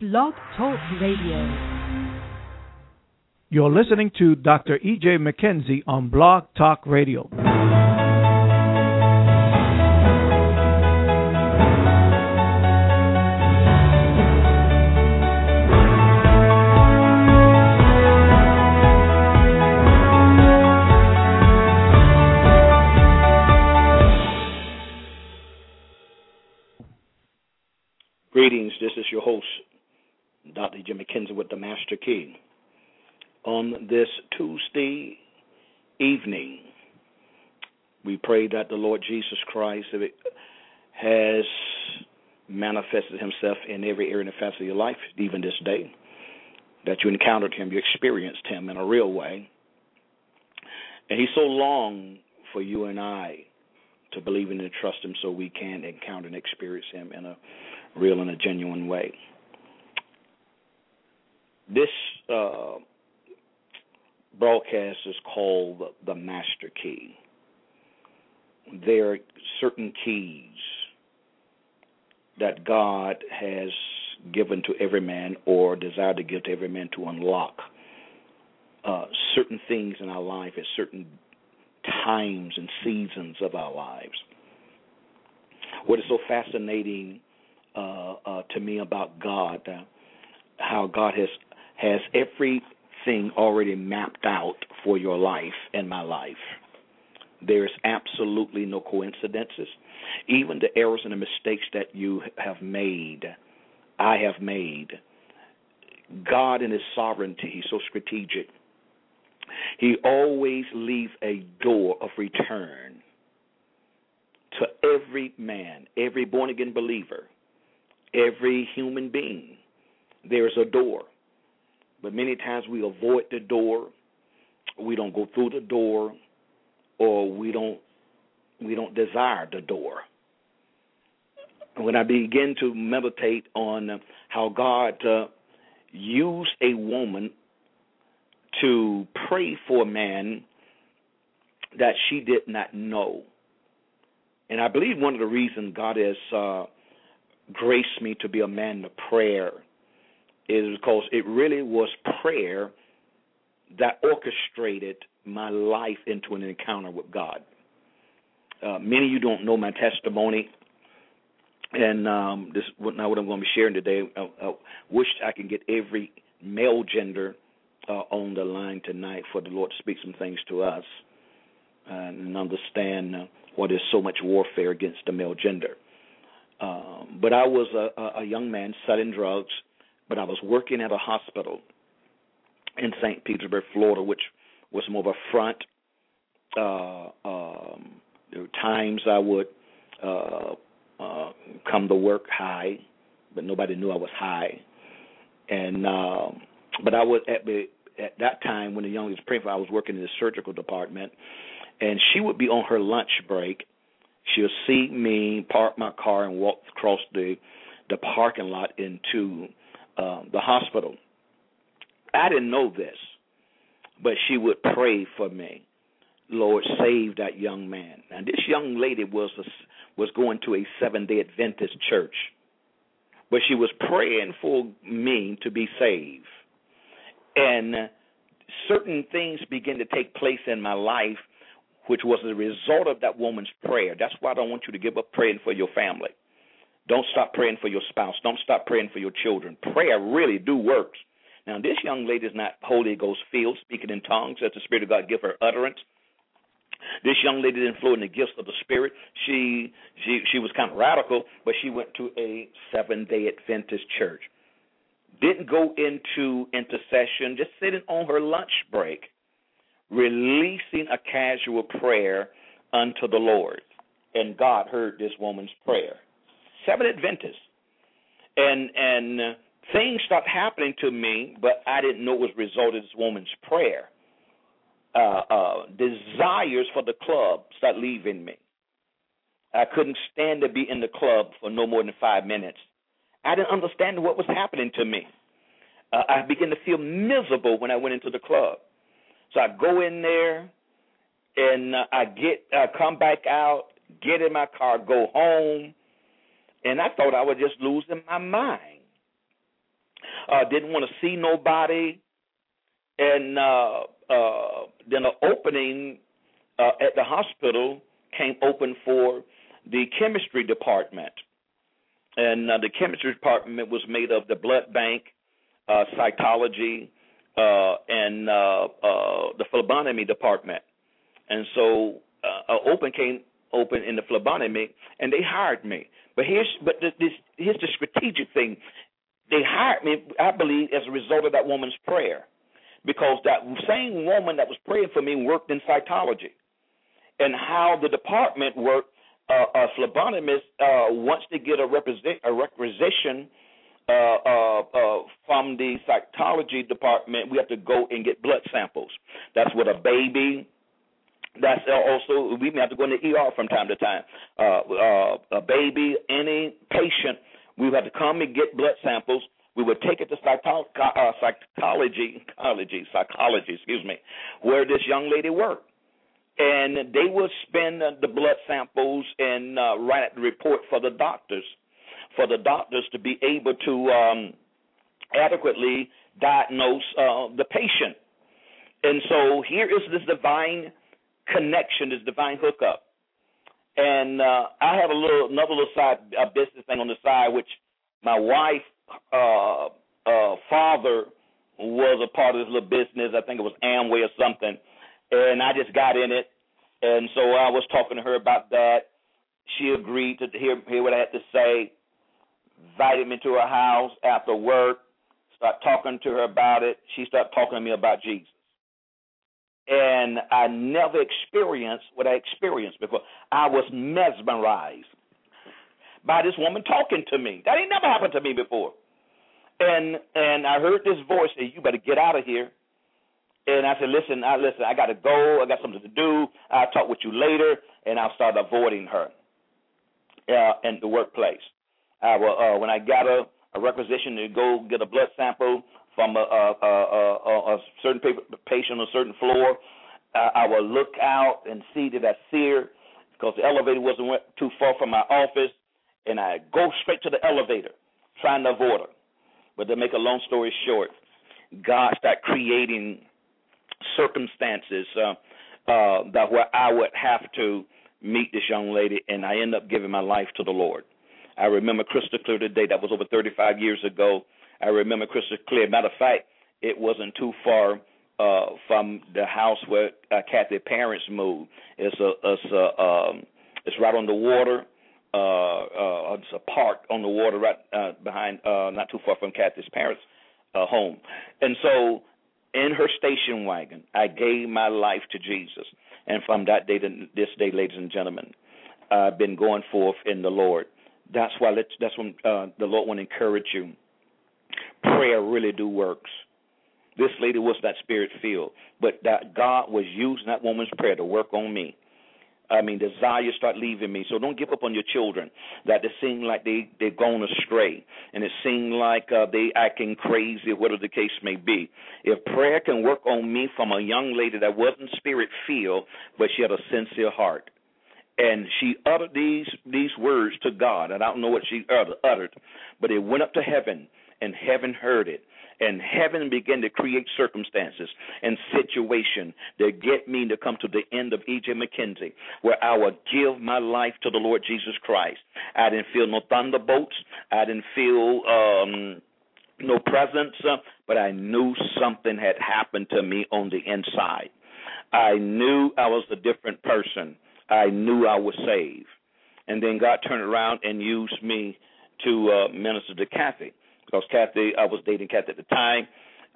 Blog Talk Radio. You're listening to Dr. E.J. McKenzie on Blog Talk Radio. Greetings, this is your host, With the Master Key. On this Tuesday evening, we pray that the Lord Jesus Christ has manifested himself in every area and facet of your life, even this day. That you encountered him, you experienced him in a real way. And he's so long for you and I to believe in and trust him so we can encounter and experience him in a real and a genuine way. This uh, broadcast is called the Master Key. There are certain keys that God has given to every man or desire to give to every man to unlock uh, certain things in our life at certain times and seasons of our lives. What is so fascinating uh, uh, to me about God, uh, how God has has everything already mapped out for your life and my life. There's absolutely no coincidences. Even the errors and the mistakes that you have made, I have made. God in His sovereignty, He's so strategic. He always leaves a door of return to every man, every born again believer every human being. There's a door. But many times we avoid the door, we don't go through the door, or we don't we don't desire the door. When I begin to meditate on how God uh, used a woman to pray for a man that she did not know, and I believe one of the reasons God has uh, graced me to be a man of prayer is because it really was prayer that orchestrated my life into an encounter with God. Uh, many of you don't know my testimony, and um, this not what I'm going to be sharing today. I, I wish I could get every male gender uh, on the line tonight for the Lord to speak some things to us and understand uh, what is so much warfare against the male gender. Um, but I was a, a young man selling drugs, but I was working at a hospital in St. Petersburg, Florida, which was more of a front. Uh, um, there were times I would uh, uh, come to work high, but nobody knew I was high. And uh, but I was at at that time when the young was praying for, I was working in the surgical department, and she would be on her lunch break, She'll see me park my car and walk across the the parking lot into uh, the hospital. I didn't know this, but she would pray for me. Lord, save that young man. And this young lady was a, was going to a seven day Adventist church, but she was praying for me to be saved. And certain things began to take place in my life which was the result of that woman's prayer. That's why I don't want you to give up praying for your family. Don't stop praying for your spouse. Don't stop praying for your children. Prayer really do works. Now, this young lady is not Holy Ghost filled, speaking in tongues, as the Spirit of God give her utterance. This young lady didn't flow in the gifts of the Spirit. She she she was kind of radical, but she went to a seven day Adventist church. Didn't go into intercession, just sitting on her lunch break releasing a casual prayer unto the Lord. And God heard this woman's prayer. Seven Adventists. And and uh, things started happening to me, but I didn't know it was result of this woman's prayer. Uh, uh, desires for the club started leaving me. I couldn't stand to be in the club for no more than five minutes. I didn't understand what was happening to me. Uh, I began to feel miserable when I went into the club. So I go in there and uh, I get uh, come back out, get in my car, go home, and I thought I was just losing my mind. uh, didn't want to see nobody, and uh, uh, then an opening uh, at the hospital came open for the chemistry department, and uh, the chemistry department was made of the blood bank, uh, cytology, uh, and uh, uh, the phlebotomy department, and so uh, open came open in the phlebotomy, and they hired me. But here's but this here's the strategic thing. They hired me, I believe, as a result of that woman's prayer, because that same woman that was praying for me worked in cytology, and how the department worked. Uh, a phlebotomist uh, once they get a, represent, a requisition uh, uh, uh, from the cytology department, we have to go and get blood samples. That's what a baby, that's also we may have to go in the ER from time to time. Uh, uh, a baby, any patient, we would have to come and get blood samples. We would take it to uh, psychology, psychology, psychology, excuse me, where this young lady worked, and they would spend the blood samples and uh, write the report for the doctors, for the doctors to be able to um, adequately diagnose uh, the patient. And so here is this divine connection, this divine hookup. And uh, I have a little another little side a business thing on the side, which my wife uh, uh, father was a part of this little business. I think it was Amway or something, and I just got in it. And so I was talking to her about that. She agreed to hear hear what I had to say. Invited me to her house after work. Start talking to her about it. She started talking to me about Jesus and I never experienced what I experienced before. I was mesmerized by this woman talking to me. That ain't never happened to me before. And and I heard this voice say, "You better get out of here." And I said, "Listen, I listen. I got to go. I got something to do. I'll talk with you later." And I started avoiding her uh, in the workplace. I uh, when I got a, a requisition to go get a blood sample from a, a, a, a certain patient on a certain floor. Uh, I would look out and see that I see her because the elevator wasn't too far from my office, and I go straight to the elevator, trying to avoid her. But to make a long story short, God started creating circumstances uh, uh, that where I would have to meet this young lady, and I end up giving my life to the Lord. I remember crystal clear today. That was over 35 years ago. I remember crystal clear. Matter of fact, it wasn't too far uh, from the house where uh, Kathy's parents moved. It's a it's a um, it's right on the water. Uh, uh, it's a park on the water right uh, behind, uh, not too far from Kathy's parents' uh, home. And so, in her station wagon, I gave my life to Jesus. And from that day to this day, ladies and gentlemen, I've been going forth in the Lord. That's why let's, that's when uh, the Lord to encourage you prayer really do works. This lady was that spirit filled, but that God was using that woman's prayer to work on me. I mean, desires start leaving me. So don't give up on your children. That they seem like they they've gone astray, and it seems like uh, they acting crazy, whatever the case may be. If prayer can work on me from a young lady that wasn't spirit filled, but she had a sincere heart, and she uttered these these words to God, and I don't know what she uttered, but it went up to heaven and heaven heard it. And heaven began to create circumstances and situation that get me to come to the end of E.J. McKenzie, where I will give my life to the Lord Jesus Christ. I didn't feel no thunderbolts. I didn't feel um, no presence, uh, but I knew something had happened to me on the inside. I knew I was a different person. I knew I was saved. And then God turned around and used me to uh, minister to Kathy because Kathy, I was dating Kathy at the time,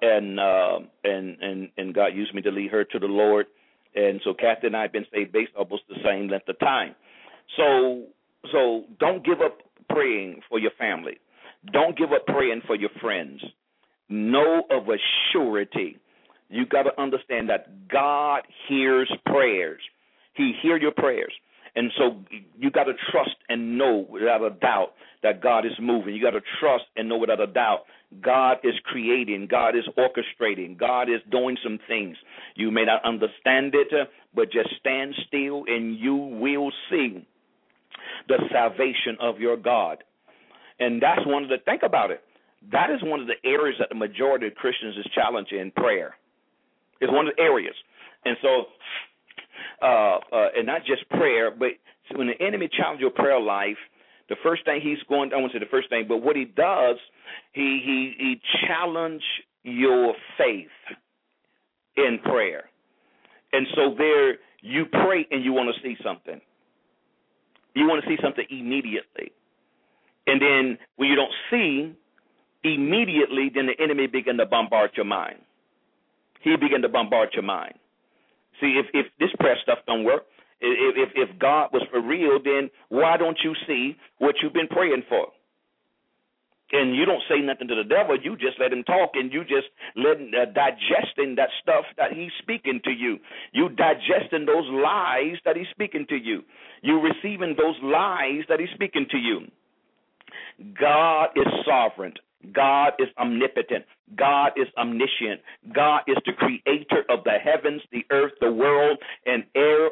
and uh, and and and God used me to lead her to the Lord, and so Kathy and I have been saved based almost the same length of time. So so don't give up praying for your family. Don't give up praying for your friends. Know of a surety. You got to understand that God hears prayers. He hear your prayers. And so you got to trust and know without a doubt that God is moving. You got to trust and know without a doubt God is creating, God is orchestrating, God is doing some things. You may not understand it, but just stand still and you will see the salvation of your God. And that's one of the think about it. That is one of the areas that the majority of Christians is challenging in prayer. It's one of the areas. And so, uh, uh, and not just prayer, but when the enemy challenges your prayer life, the first thing he's going, I won't say the first thing, but what he does, he he he challenge your faith in prayer. And so there, you pray and you want to see something. You want to see something immediately. And then when you don't see immediately, then the enemy begin to bombard your mind. He begin to bombard your mind. See, if if this prayer stuff don't work, if if, if God was for real, then why don't you see what you've been praying for? and you don't say nothing to the devil. You just let him talk, and you just let uh, digesting that stuff that he's speaking to you. You digesting those lies that he's speaking to you. You receiving those lies that he's speaking to you. God is sovereign. God is omnipotent. God is omniscient. God is the creator of the heavens, the earth, the world, and air.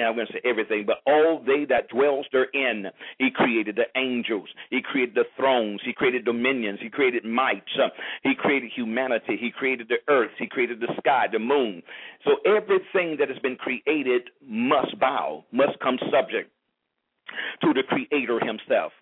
And I'm going to say everything, but all they that dwells therein. He created the angels. He created the thrones. He created dominions. He created mights. Uh, he created humanity. He created the earth. He created the sky, the moon. So everything that has been created must bow, must come subject to the creator himself.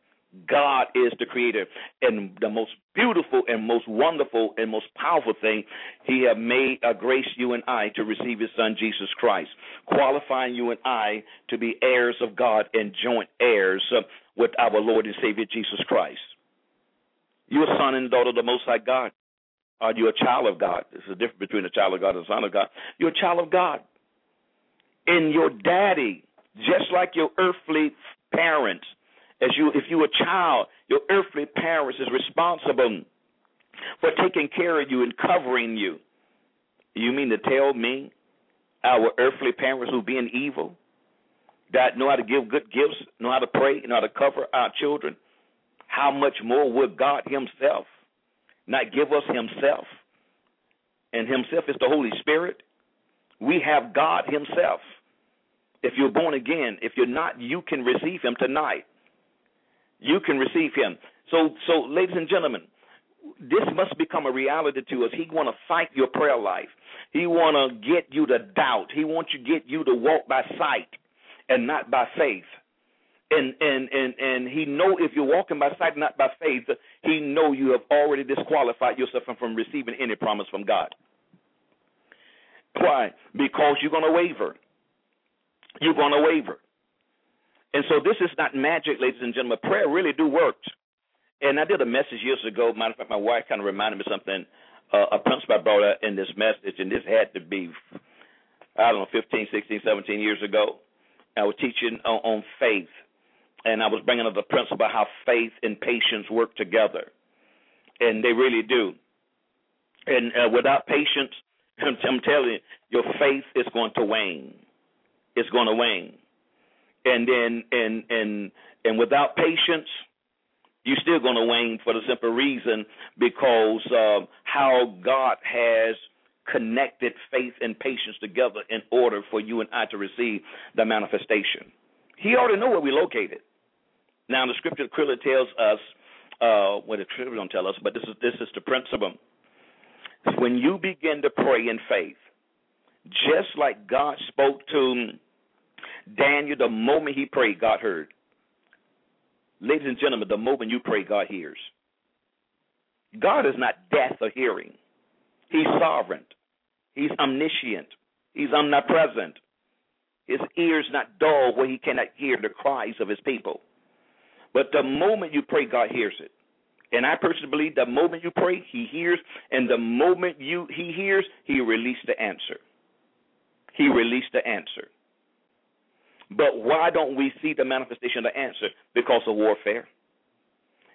God is the creator. And the most beautiful and most wonderful and most powerful thing, He have made a grace you and I to receive His Son Jesus Christ, qualifying you and I to be heirs of God and joint heirs with our Lord and Savior Jesus Christ. You're a son and daughter of the Most High God. Are you a child of God? There's a difference between a child of God and a son of God. You're a child of God. And your daddy, just like your earthly parents, as you if you're a child, your earthly parents is responsible for taking care of you and covering you. You mean to tell me our earthly parents who being evil, that know how to give good gifts, know how to pray, know how to cover our children, how much more would God Himself not give us Himself? And Himself is the Holy Spirit. We have God Himself. If you're born again, if you're not, you can receive Him tonight you can receive him. So, so, ladies and gentlemen, this must become a reality to us. He want to fight your prayer life. He want to get you to doubt. He wants to get you to walk by sight and not by faith. And and and and he know if you're walking by sight, not by faith, he know you have already disqualified yourself from receiving any promise from God. Why? Because you're going to waver. You're going to waver. And so this is not magic, ladies and gentlemen. Prayer really do work. And I did a message years ago. Matter of fact, my wife kind of reminded me of something. Uh, a principle I brought up in this message, and this had to be, I don't know, 15, 16, 17 years ago. I was teaching on, on faith, and I was bringing up the principle how faith and patience work together, and they really do. And uh, without patience, I'm, I'm telling you, your faith is going to wane. It's going to wane and then and and and without patience you're still going to wane for the simple reason because uh, how God has connected faith and patience together in order for you and I to receive the manifestation. He already know where we located. Now the scripture clearly tells us, uh, well the scripture don't tell us, but this is this is the principle. When you begin to pray in faith, just like God spoke to Daniel, the moment he prayed, God heard. Ladies and gentlemen, the moment you pray, God hears. God is not deaf or hearing. He's sovereign. He's omniscient. He's omnipresent. His ears not dull where he cannot hear the cries of his people. But the moment you pray, God hears it. And I personally believe the moment you pray, he hears, and the moment you he hears, he released the answer. He released the answer. But why don't we see the manifestation of the answer? Because of warfare.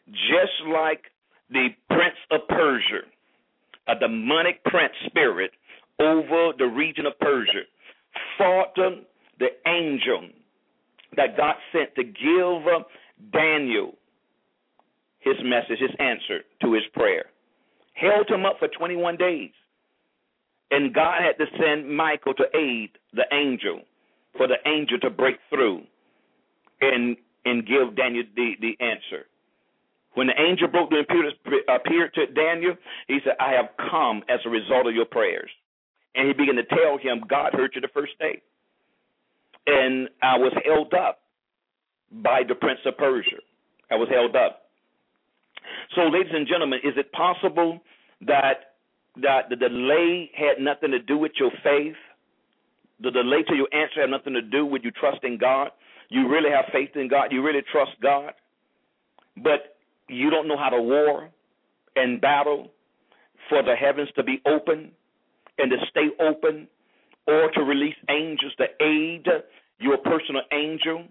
Just like the prince of Persia, a demonic prince spirit over the region of Persia, fought the angel that God sent to give Daniel his message, his answer to his prayer. Held him up for 21 days. And God had to send Michael to aid the angel for the angel to break through and and give Daniel the, the answer. When the angel broke the uh, appeared to Daniel, he said, I have come as a result of your prayers. And he began to tell him, God heard you the first day. And I was held up by the prince of Persia. I was held up. So, ladies and gentlemen, is it possible that that the delay had nothing to do with your faith? The delay to your answer have nothing to do with you trusting God. You really have faith in God. You really trust God. But you don't know how to war and battle for the heavens to be open and to stay open or to release angels to aid your personal angel.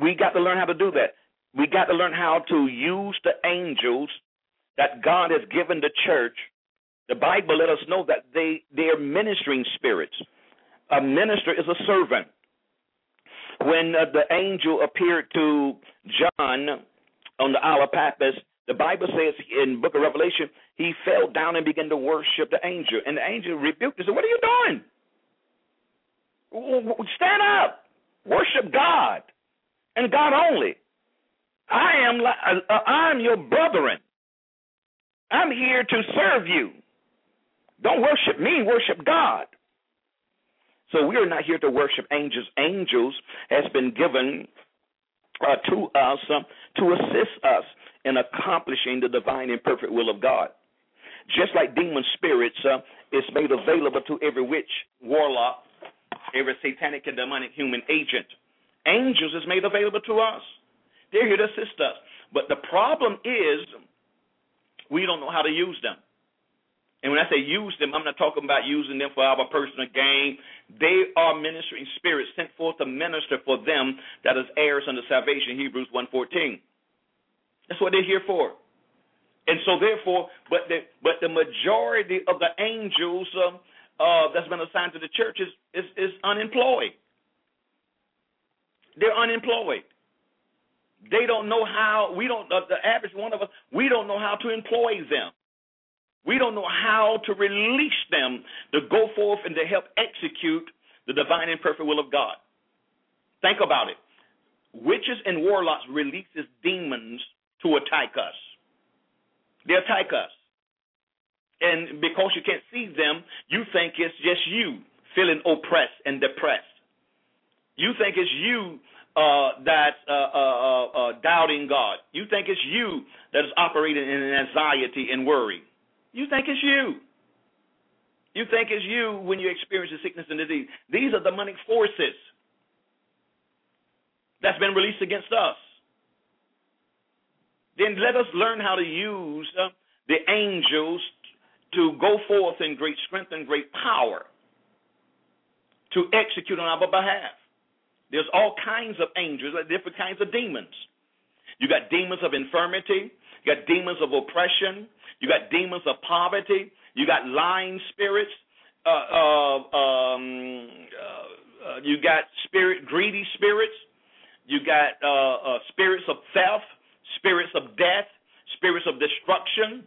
We got to learn how to do that. We got to learn how to use the angels that God has given the church. The Bible let us know that they they are ministering spirits. A minister is a servant. When uh, the angel appeared to John on the Isle of Patmos, the Bible says in Book of Revelation, he fell down and began to worship the angel, and the angel rebuked him. Said, "What are you doing? Stand up, worship God, and God only. I am uh, uh, I'm your brethren. I'm here to serve you. Don't worship me, worship God. So we are not here to worship angels. Angels has been given uh, to us uh, to assist us in accomplishing the divine and perfect will of God. Just like demon spirits uh, is made available to every witch, warlock, every satanic and demonic human agent, angels is made available to us. They're here to assist us. But the problem is we don't know how to use them. And when I say use them, I'm not talking about using them for our personal gain. They are ministering spirits sent forth to minister for them that is heirs unto salvation, Hebrews 1.14. That's what they're here for. And so therefore, but the but the majority of the angels uh, uh, that's been assigned to the church is, is, is unemployed. They're unemployed. They don't know how. We don't. Uh, the average one of us. We don't know how to employ them. We don't know how to release them to go forth and to help execute the divine and perfect will of God. Think about it. Witches and warlocks releases demons to attack us. They attack us. And because you can't see them, you think it's just you feeling oppressed and depressed. You think it's you uh, that's uh, uh, uh, uh doubting God. You think it's you that is operating in anxiety and worry. You think it's you. You think it's you when you experience the sickness and disease. These are demonic forces that's been released against us. Then let us learn how to use uh, the angels to go forth in great strength and great power to execute on our behalf. There's all kinds of angels, different kinds of demons. You got demons of infirmity, you got demons of oppression, you got demons of poverty. You got lying spirits. Uh, uh, um, uh, you got spirit, greedy spirits. You got uh, uh, spirits of theft, spirits of death, spirits of destruction.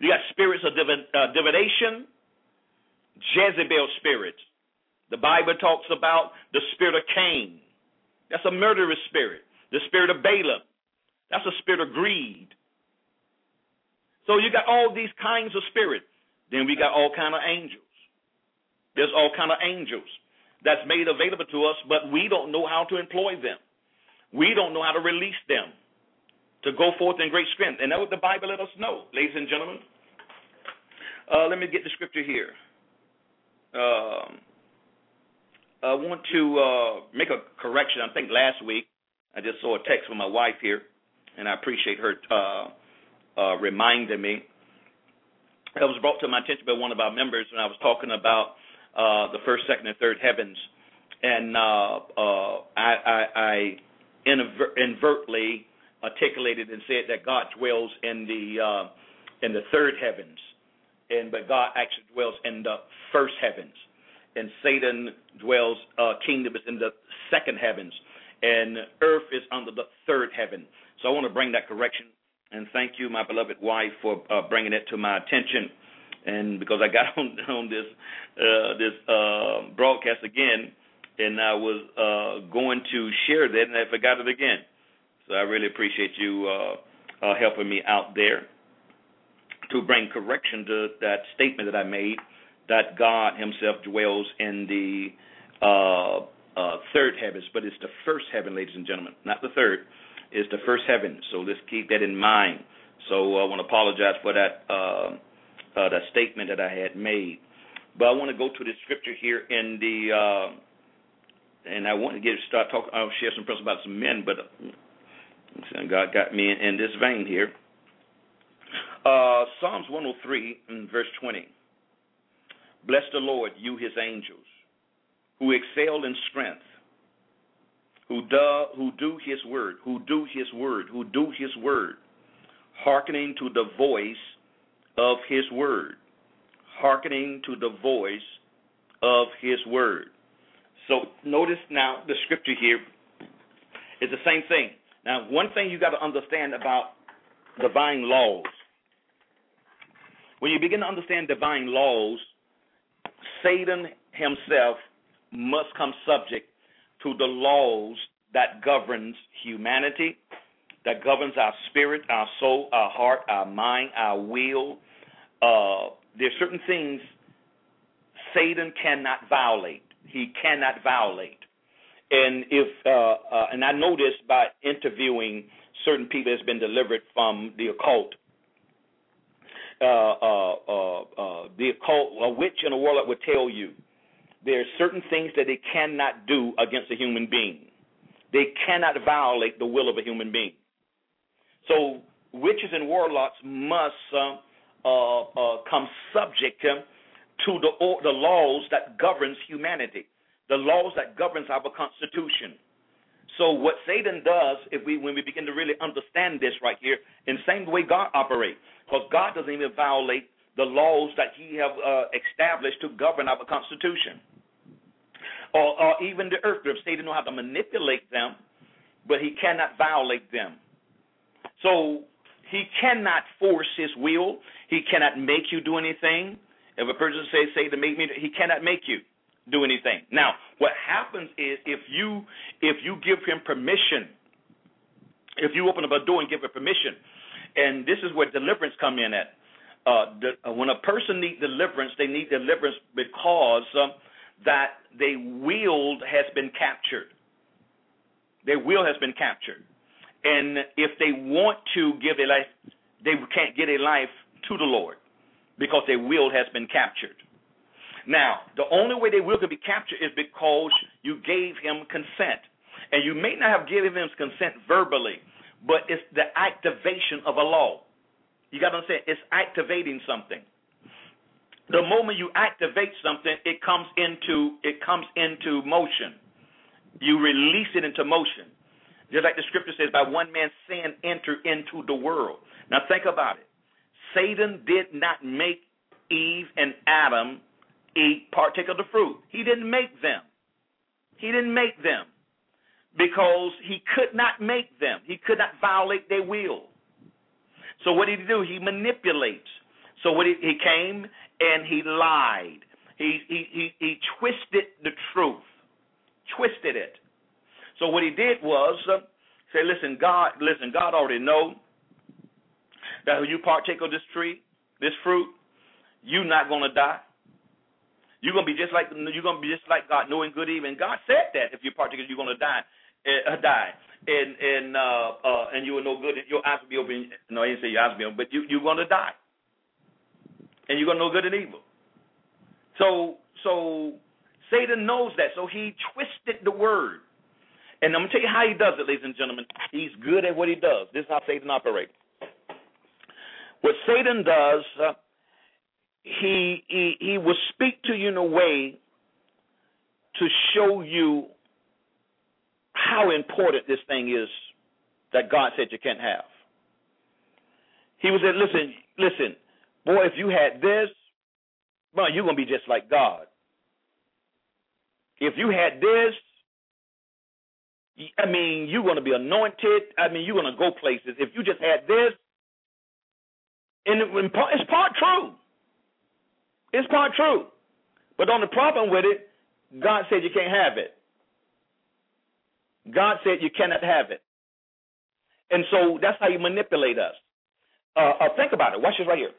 You got spirits of div- uh, divination, Jezebel spirits. The Bible talks about the spirit of Cain. That's a murderous spirit. The spirit of Balaam. That's a spirit of greed. So you got all these kinds of spirits. Then we got all kind of angels. There's all kind of angels that's made available to us, but we don't know how to employ them. We don't know how to release them to go forth in great strength. And that's what the Bible let us know, ladies and gentlemen. Uh, let me get the scripture here. Um, I want to uh, make a correction. I think last week I just saw a text from my wife here, and I appreciate her uh, uh, reminded me. It was brought to my attention by one of our members when I was talking about uh, the first, second, and third heavens, and uh, uh, I, I, I inadvertently articulated and said that God dwells in the uh, in the third heavens, and but God actually dwells in the first heavens, and Satan dwells uh, kingdom is in the second heavens, and earth is under the third heaven. So I want to bring that correction and thank you, my beloved wife, for uh, bringing it to my attention. And because I got on on this uh, this uh, broadcast again, and I was uh, going to share that, and I forgot it again. So I really appreciate you uh, uh, helping me out there to bring correction to that statement that I made that God Himself dwells in the third heavens, but it's the first heaven, ladies and gentlemen, not the third. It's the first heaven. So let's keep that in mind. So I want to apologize for that uh, uh, that statement that I had made. But I want to go to the scripture here in the, uh, and I want to get start talking. I'll share some principles about some men, but uh, God got me in, this vein here. Uh, Psalms 103 and verse 20. Bless the Lord, you his angels, who excel in strength, who do, who do his word, who do his word, who do his word, hearkening to the voice of his word hearkening to the voice of his word. So notice now the scripture here is the same thing. Now, one thing you got to understand about divine laws. When you begin to understand divine laws, Satan himself must come subject to the laws that governs humanity, that governs our spirit, our soul, our heart, our mind, our will, uh, there's certain things Satan cannot violate. He cannot violate. And if uh, uh, and I know this by interviewing certain people that's been delivered from the occult. Uh, uh, uh, uh the occult, a witch in a warlock would tell you there are certain things that they cannot do against a human being. They cannot violate the will of a human being. So witches and warlocks must uh, uh, uh, come subject to the the laws that governs humanity, the laws that governs our Constitution. So what Satan does, if we when we begin to really understand this right here, in the same way God operates, because God doesn't even violate the laws that He have uh, established to govern our Constitution, or, or even the earth. Satan know how to manipulate them, but he cannot violate them. So he cannot force his will. He cannot make you do anything. If a person says, say to make me, he cannot make you do anything. Now, what happens is if you if you give him permission, if you open up a door and give him permission, and this is where deliverance come in at. Uh, the, uh, when a person needs deliverance, they need deliverance because uh, that they will has been captured. Their will has been captured. And if they want to give a life, they can't get a life to the Lord because their will has been captured. Now, the only way their will can be captured is because you gave him consent. And you may not have given him consent verbally, but it's the activation of a law. You got to understand, it's activating something. The moment you activate something, it comes into it comes into motion. You release it into motion. Just like the scripture says, by one man's sin enter into the world. Now think about it. Satan did not make Eve and Adam eat, partake of the fruit. He didn't make them. He didn't make them because he could not make them. He could not violate their will. So what did he do? He manipulates. So what he, he came and he lied. He, he he he twisted the truth, twisted it. So what he did was uh, say, "Listen, God, listen, God already know that when you partake of this tree, this fruit, you're not to die. You're gonna be just like you're gonna be just like God, knowing good. And God said that if you partake, you're gonna die, uh, die, and and uh, uh, and you will know good. Your eyes will be open. No, he didn't say your eyes will be open, but you you're gonna die, and you're gonna know good and evil. So so Satan knows that, so he twisted the word. And I'm gonna tell you how he does it, ladies and gentlemen. He's good at what he does. This is how Satan operates. What Satan does, uh, he, he he will speak to you in a way to show you how important this thing is that God said you can't have. He was saying, listen, listen, boy, if you had this, well, you're gonna be just like God. If you had this, I mean, you're going to be anointed. I mean, you're going to go places. If you just had this, and it's part true. It's part true. But on the problem with it, God said you can't have it. God said you cannot have it. And so that's how you manipulate us. Uh, uh, think about it. Watch this right here.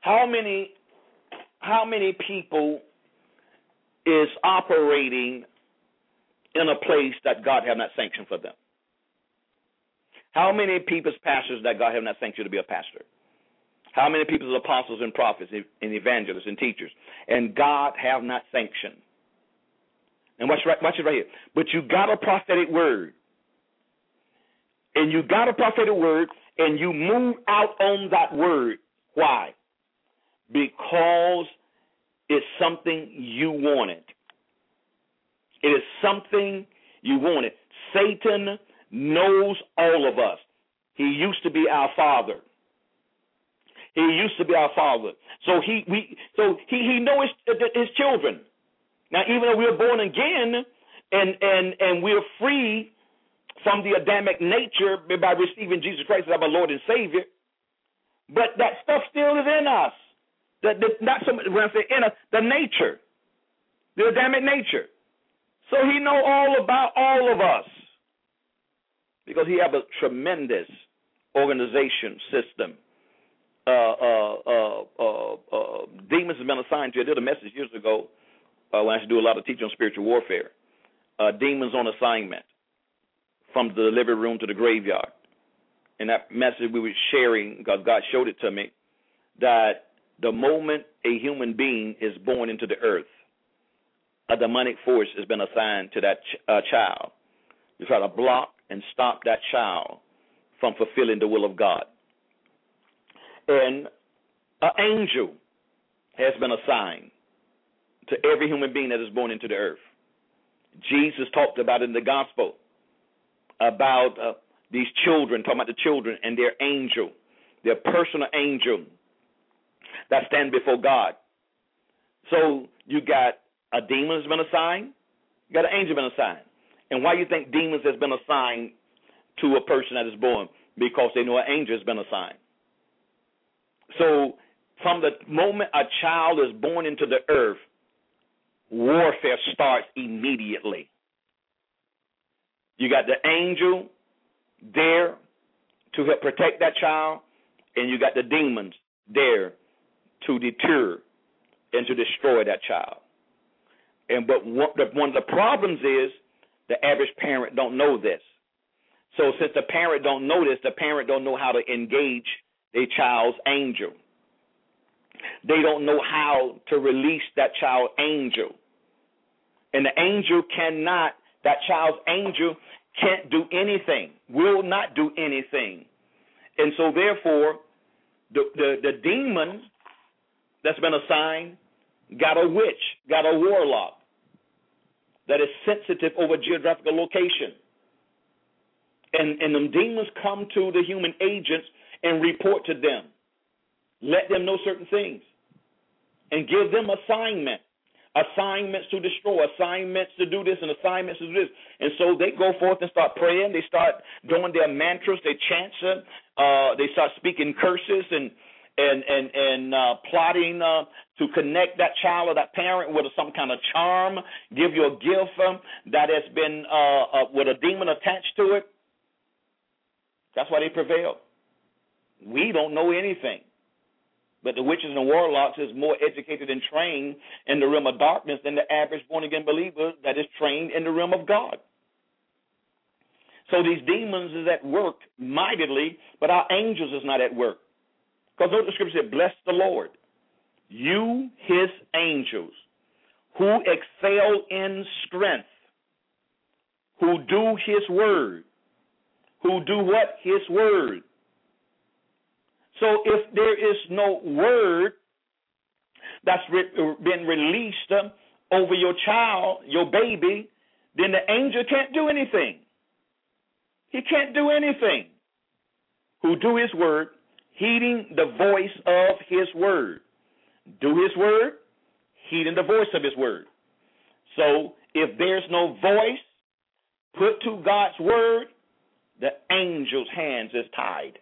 How many, how many people is operating in a place that God have not sanctioned for them? How many people's pastors that God have not sanctioned to be a pastor? How many people's apostles and prophets and evangelists and teachers and God have not sanctioned? And watch, right, watch it right here. But you got a prophetic word. And you got a prophetic word and you move out on that word. Why? Because it's something you wanted. It is something you wanted. Satan knows all of us. He used to be our father. He used to be our father. So he we so he he knows his, his children. Now even though we're born again and and and we're free from the Adamic nature by receiving Jesus Christ as our Lord and Savior, but that stuff still is in us. The, the, not so much when I say in the nature, the Adamic nature. So he know all about all of us because he have a tremendous organization system. Uh, uh, uh, uh, uh demons have been assigned to. I did a message years ago uh, when I used to do a lot of teaching on spiritual warfare. demons on assignment from the delivery room to the graveyard. And that message we were sharing, because God showed it to me, that the moment a human being is born into the earth, a demonic force has been assigned to that ch- uh, child to try to block and stop that child from fulfilling the will of God. And an angel has been assigned to every human being that is born into the earth. Jesus talked about in the gospel about uh, these children, talking about the children and their angel, their personal angel that stand before God. So you got a demon has been assigned, you got an angel been assigned. And why you think demons has been assigned to a person that is born? Because they know an angel has been assigned. So from the moment a child is born into the earth, warfare starts immediately. You got the angel there to help protect that child, and you got the demons there to deter and to destroy that child. And but one, of the problems is the average parent don't know this. So since the parent don't know this, the parent don't know how to engage a child's angel. They don't know how to release that child angel. And the angel cannot, that child's angel can't do anything, will not do anything. And so therefore, the, the, the demon that's been assigned got a witch, got a warlock that is sensitive over geographical location. And, and the demons come to the human agents and report to them. Let them know certain things. And give them assignment. Assignments to destroy, assignments to do this, and assignments to do this. And so they go forth and start praying. They start doing their mantras, they chant, uh, they start speaking curses and and and and uh, plotting uh, to connect that child or that parent with some kind of charm, give you a gift um, that has been uh, uh, with a demon attached to it. That's why they prevail. We don't know anything. But the witches and warlocks is more educated and trained in the realm of darkness than the average born again believer that is trained in the realm of God. So these demons is at work mightily, but our angels is not at work. Because note the scripture said, Bless the Lord, you his angels, who excel in strength, who do his word, who do what? His word. So if there is no word that's re- been released uh, over your child, your baby, then the angel can't do anything. He can't do anything. Who do his word, heeding the voice of his word. Do his word, heeding the voice of his word. So if there's no voice put to God's word, the angel's hands is tied.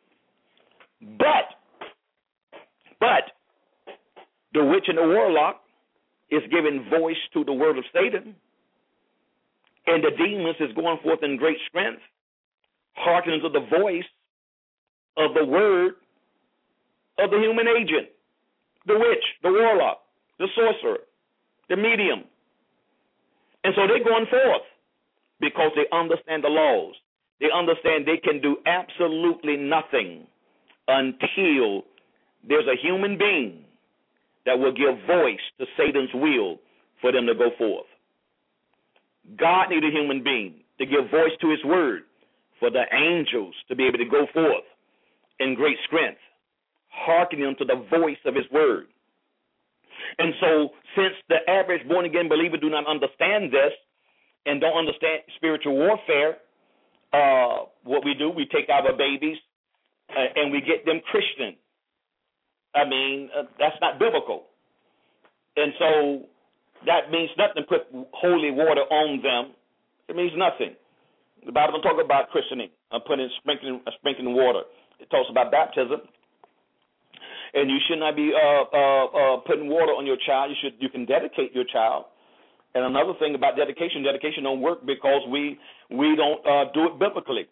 But, but, the witch and the warlock is giving voice to the word of Satan, and the demons is going forth in great strength, hearkening to the voice of the word of the human agent, the witch, the warlock, the sorcerer, the medium. And so they're going forth because they understand the laws. They understand they can do absolutely nothing until there's a human being that will give voice to Satan's will for them to go forth. God needed a human being to give voice to his word for the angels to be able to go forth in great strength, hearkening to the voice of his word. And so, since the average born again believer do not understand this and don't understand spiritual warfare, uh, what we do, we take our babies uh, and we get them Christian. I mean, uh, that's not biblical. And so that means nothing. Put holy water on them. It means nothing. The Bible don't talk about christening. I'm putting sprinkling, uh, sprinkling water. It talks about baptism. And you should not be uh, uh, uh, putting water on your child. You should you can dedicate your child. And another thing about dedication, dedication don't work because we we don't uh, do it biblically.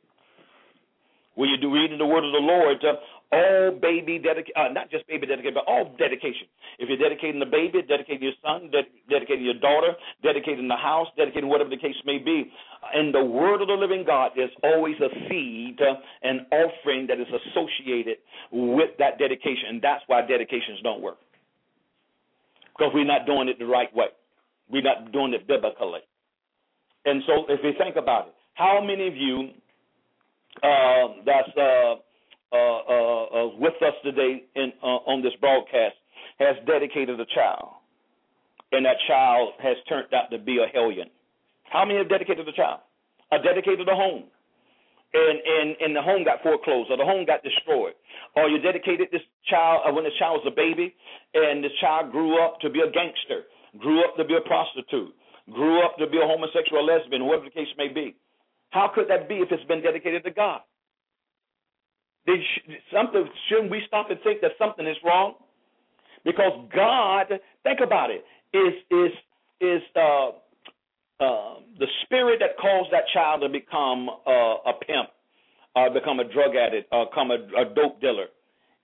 When you do reading the word of the Lord, uh, all baby dedication, uh, not just baby dedication, but all dedication. If you're dedicating the baby, dedicating your son, ded- dedicating your daughter, dedicating the house, dedicating whatever the case may be. And the word of the living God is always a seed, uh, an offering that is associated with that dedication. And that's why dedications don't work. Because we're not doing it the right way. We're not doing it biblically. And so if you think about it, how many of you uh, that's uh, with us today in, uh, on this broadcast has dedicated a child, and that child has turned out to be a hellion. How many have dedicated a child? Or dedicated a home, and and and the home got foreclosed, or the home got destroyed, or you dedicated this child uh, when the child was a baby, and this child grew up to be a gangster, grew up to be a prostitute, grew up to be a homosexual, lesbian, whatever the case may be. How could that be if it's been dedicated to God? Sh- something shouldn't we stop and think that something is wrong? Because God, think about it, is is is uh, uh, the spirit that caused that child to become uh, a pimp, become a drug addict, become a, a dope dealer.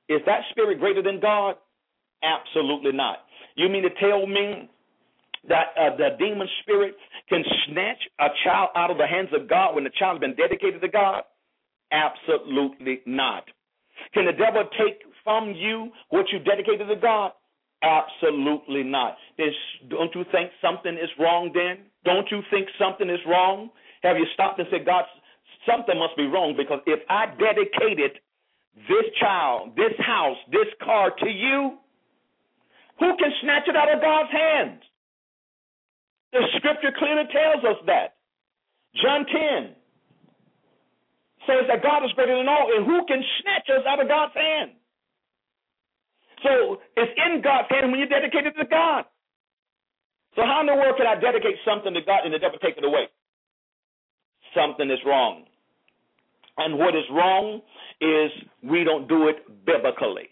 Is that spirit greater than God? Absolutely not. You mean to tell me that uh, the demon spirit can snatch a child out of the hands of God when the child has been dedicated to God? Absolutely not. Can the devil take from you what you dedicated to God? Absolutely not. Don't you think something is wrong then? Don't you think something is wrong? Have you stopped and said, God, something must be wrong because if I dedicated this child, this house, this car to you, who can snatch it out of God's hands? The scripture clearly tells us that. John 10 says that God is greater than all, and who can snatch us out of God's hand? So it's in God's hand when you're dedicated to God. So how in the world can I dedicate something to God and the devil take it away? Something is wrong. And what is wrong is we don't do it biblically.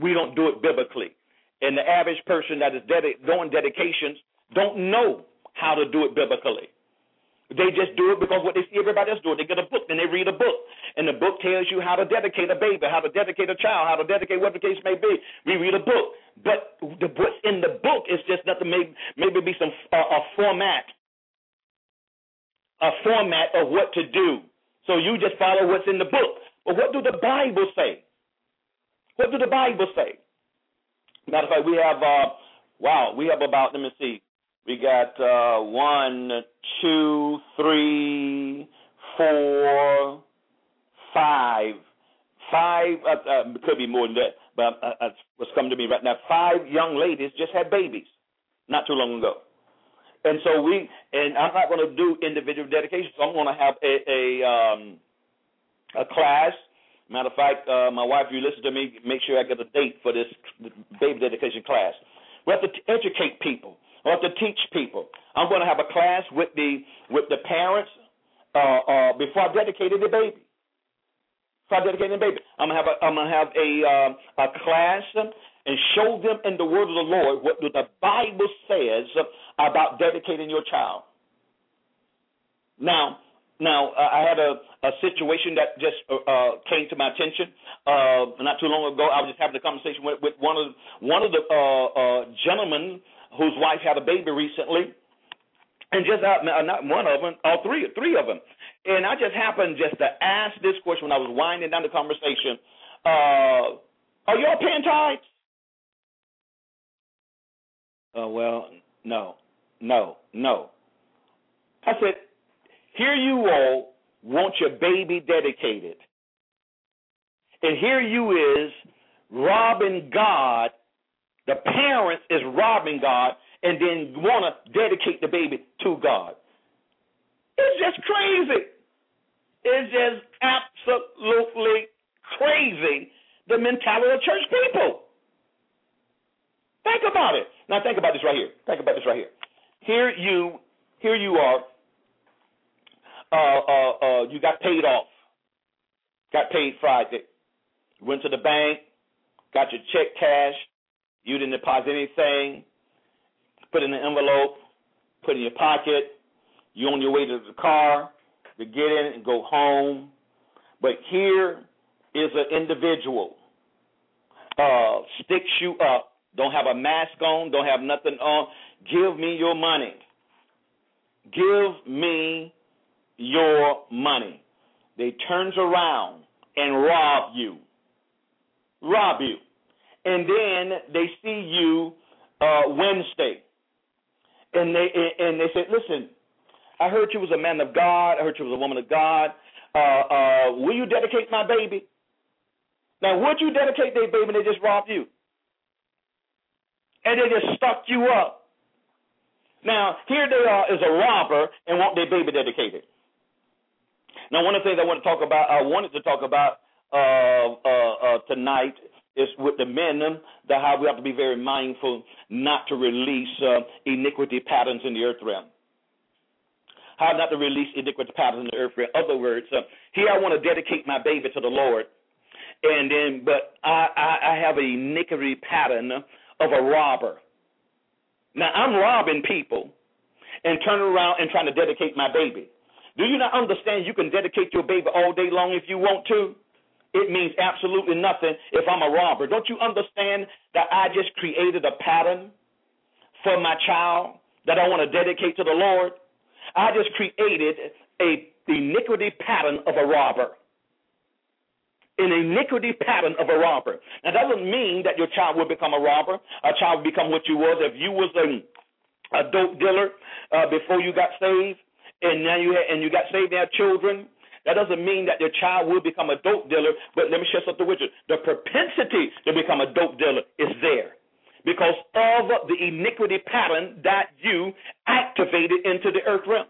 We don't do it biblically. And the average person that is dedi- doing dedications don't know how to do it biblically. They just do it because what they see everybody else doing. They get a book and they read a book, and the book tells you how to dedicate a baby, how to dedicate a child, how to dedicate whatever the case may be. We read a book, but the what's in the book is just nothing. Maybe maybe be some uh, a format, a format of what to do. So you just follow what's in the book. But what do the Bible say? What do the Bible say? Matter of fact, we have uh, wow, we have about let me see, we got uh, one, two, three, four, five. Five, uh, uh, could be more than that, but uh, uh, what's coming to me right now, five young ladies just had babies not too long ago. And so we, and I'm not going to do individual dedications, so I'm going to have a, a, um, a class. Matter of fact, uh, my wife, if you listen to me, make sure I get a date for this baby dedication class. We have to educate people. Have to teach people. I'm going to have a class with the with the parents uh, uh, before I dedicated the baby. Before I dedicated the baby, I'm gonna have a I'm gonna have a uh, a class and show them in the word of the Lord what the Bible says about dedicating your child. Now, Now, uh, I had a, a situation that just uh, uh, came to my attention uh, not too long ago. I was just having a conversation with, with one of one of the uh, uh, gentlemen whose wife had a baby recently, and just uh, not one of them, all three, three of them. And I just happened just to ask this question when I was winding down the conversation. Uh, are y'all paying tithes? Uh, well, no, no, no. I said, here you all want your baby dedicated. And here you is robbing God. The parents is robbing God and then want to dedicate the baby to God. It's just crazy. It's just absolutely crazy the mentality of church people. Think about it. Now think about this right here. Think about this right here. Here you here you are uh, uh, uh, you got paid off. Got paid Friday. Went to the bank, got your check cash. You didn't deposit anything. Put in an envelope, put in your pocket. You on your way to the car to get in and go home. But here is an individual uh, sticks you up, don't have a mask on, don't have nothing on. Give me your money. Give me your money. They turns around and rob you. Rob you. And then they see you uh, Wednesday. And they and they say, listen, I heard you was a man of God. I heard you was a woman of God. Uh, uh, will you dedicate my baby? Now, would you dedicate their baby and they just robbed you? And they just stuck you up. Now, here they are as a robber and want their baby dedicated. Now, one of the things I want to talk about, I wanted to talk about uh, uh, uh, tonight is with the men that how we have to be very mindful not to release uh, iniquity patterns in the earth realm. How not to release iniquity patterns in the earth realm. In other words, uh, here I want to dedicate my baby to the Lord, and then but I, I, I have a iniquity pattern of a robber. Now I'm robbing people and turning around and trying to dedicate my baby. Do you not understand you can dedicate your baby all day long if you want to? It means absolutely nothing if I'm a robber. Don't you understand that I just created a pattern for my child that I want to dedicate to the Lord? I just created a iniquity pattern of a robber. An iniquity pattern of a robber. Now that doesn't mean that your child will become a robber. A child will become what you was if you was a, a dope dealer uh, before you got saved and now you and you got saved now children. That doesn't mean that your child will become a dope dealer, but let me share something with you. The propensity to become a dope dealer is there because of the iniquity pattern that you activated into the earth realm.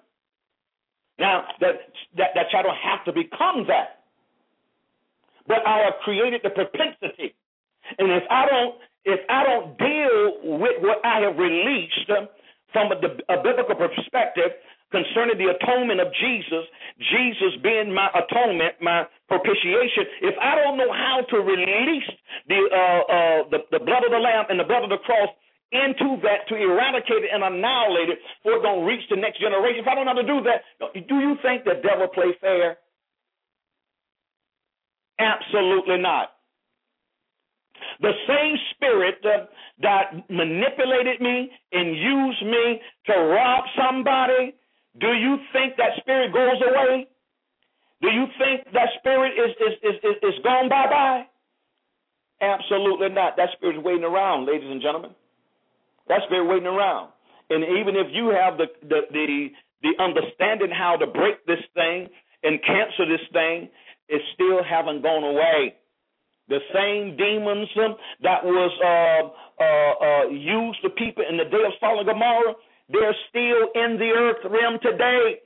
Now, that, that, that child don't have to become that. But I have created the propensity. And if I don't if I don't deal with what I have released from a, a biblical perspective, concerning the atonement of Jesus, Jesus being my atonement, my propitiation, if I don't know how to release the uh, uh, the, the blood of the Lamb and the blood of the cross into that to eradicate it and annihilate it for it don't reach the next generation, if I don't know how to do that, do you think the devil play fair? Absolutely not. The same spirit uh, that manipulated me and used me to rob somebody do you think that spirit goes away? Do you think that spirit is is is is, is gone bye bye? Absolutely not. That spirit is waiting around, ladies and gentlemen. That spirit waiting around. And even if you have the the the, the understanding how to break this thing and cancel this thing, it still haven't gone away. The same demons that was uh, uh, uh, used to people in the day of Sodom and Gomorrah they're still in the earth realm today.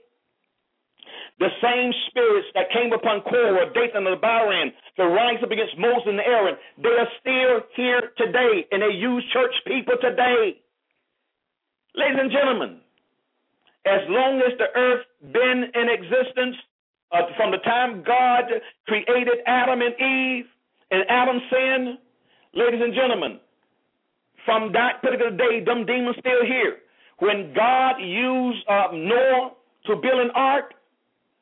The same spirits that came upon Korah, Dathan, and Abiram to rise up against Moses and Aaron, they are still here today, and they use church people today. Ladies and gentlemen, as long as the earth been in existence, uh, from the time God created Adam and Eve, and Adam sinned, ladies and gentlemen, from that particular day, them demons still here. When God used uh, Noah to build an ark,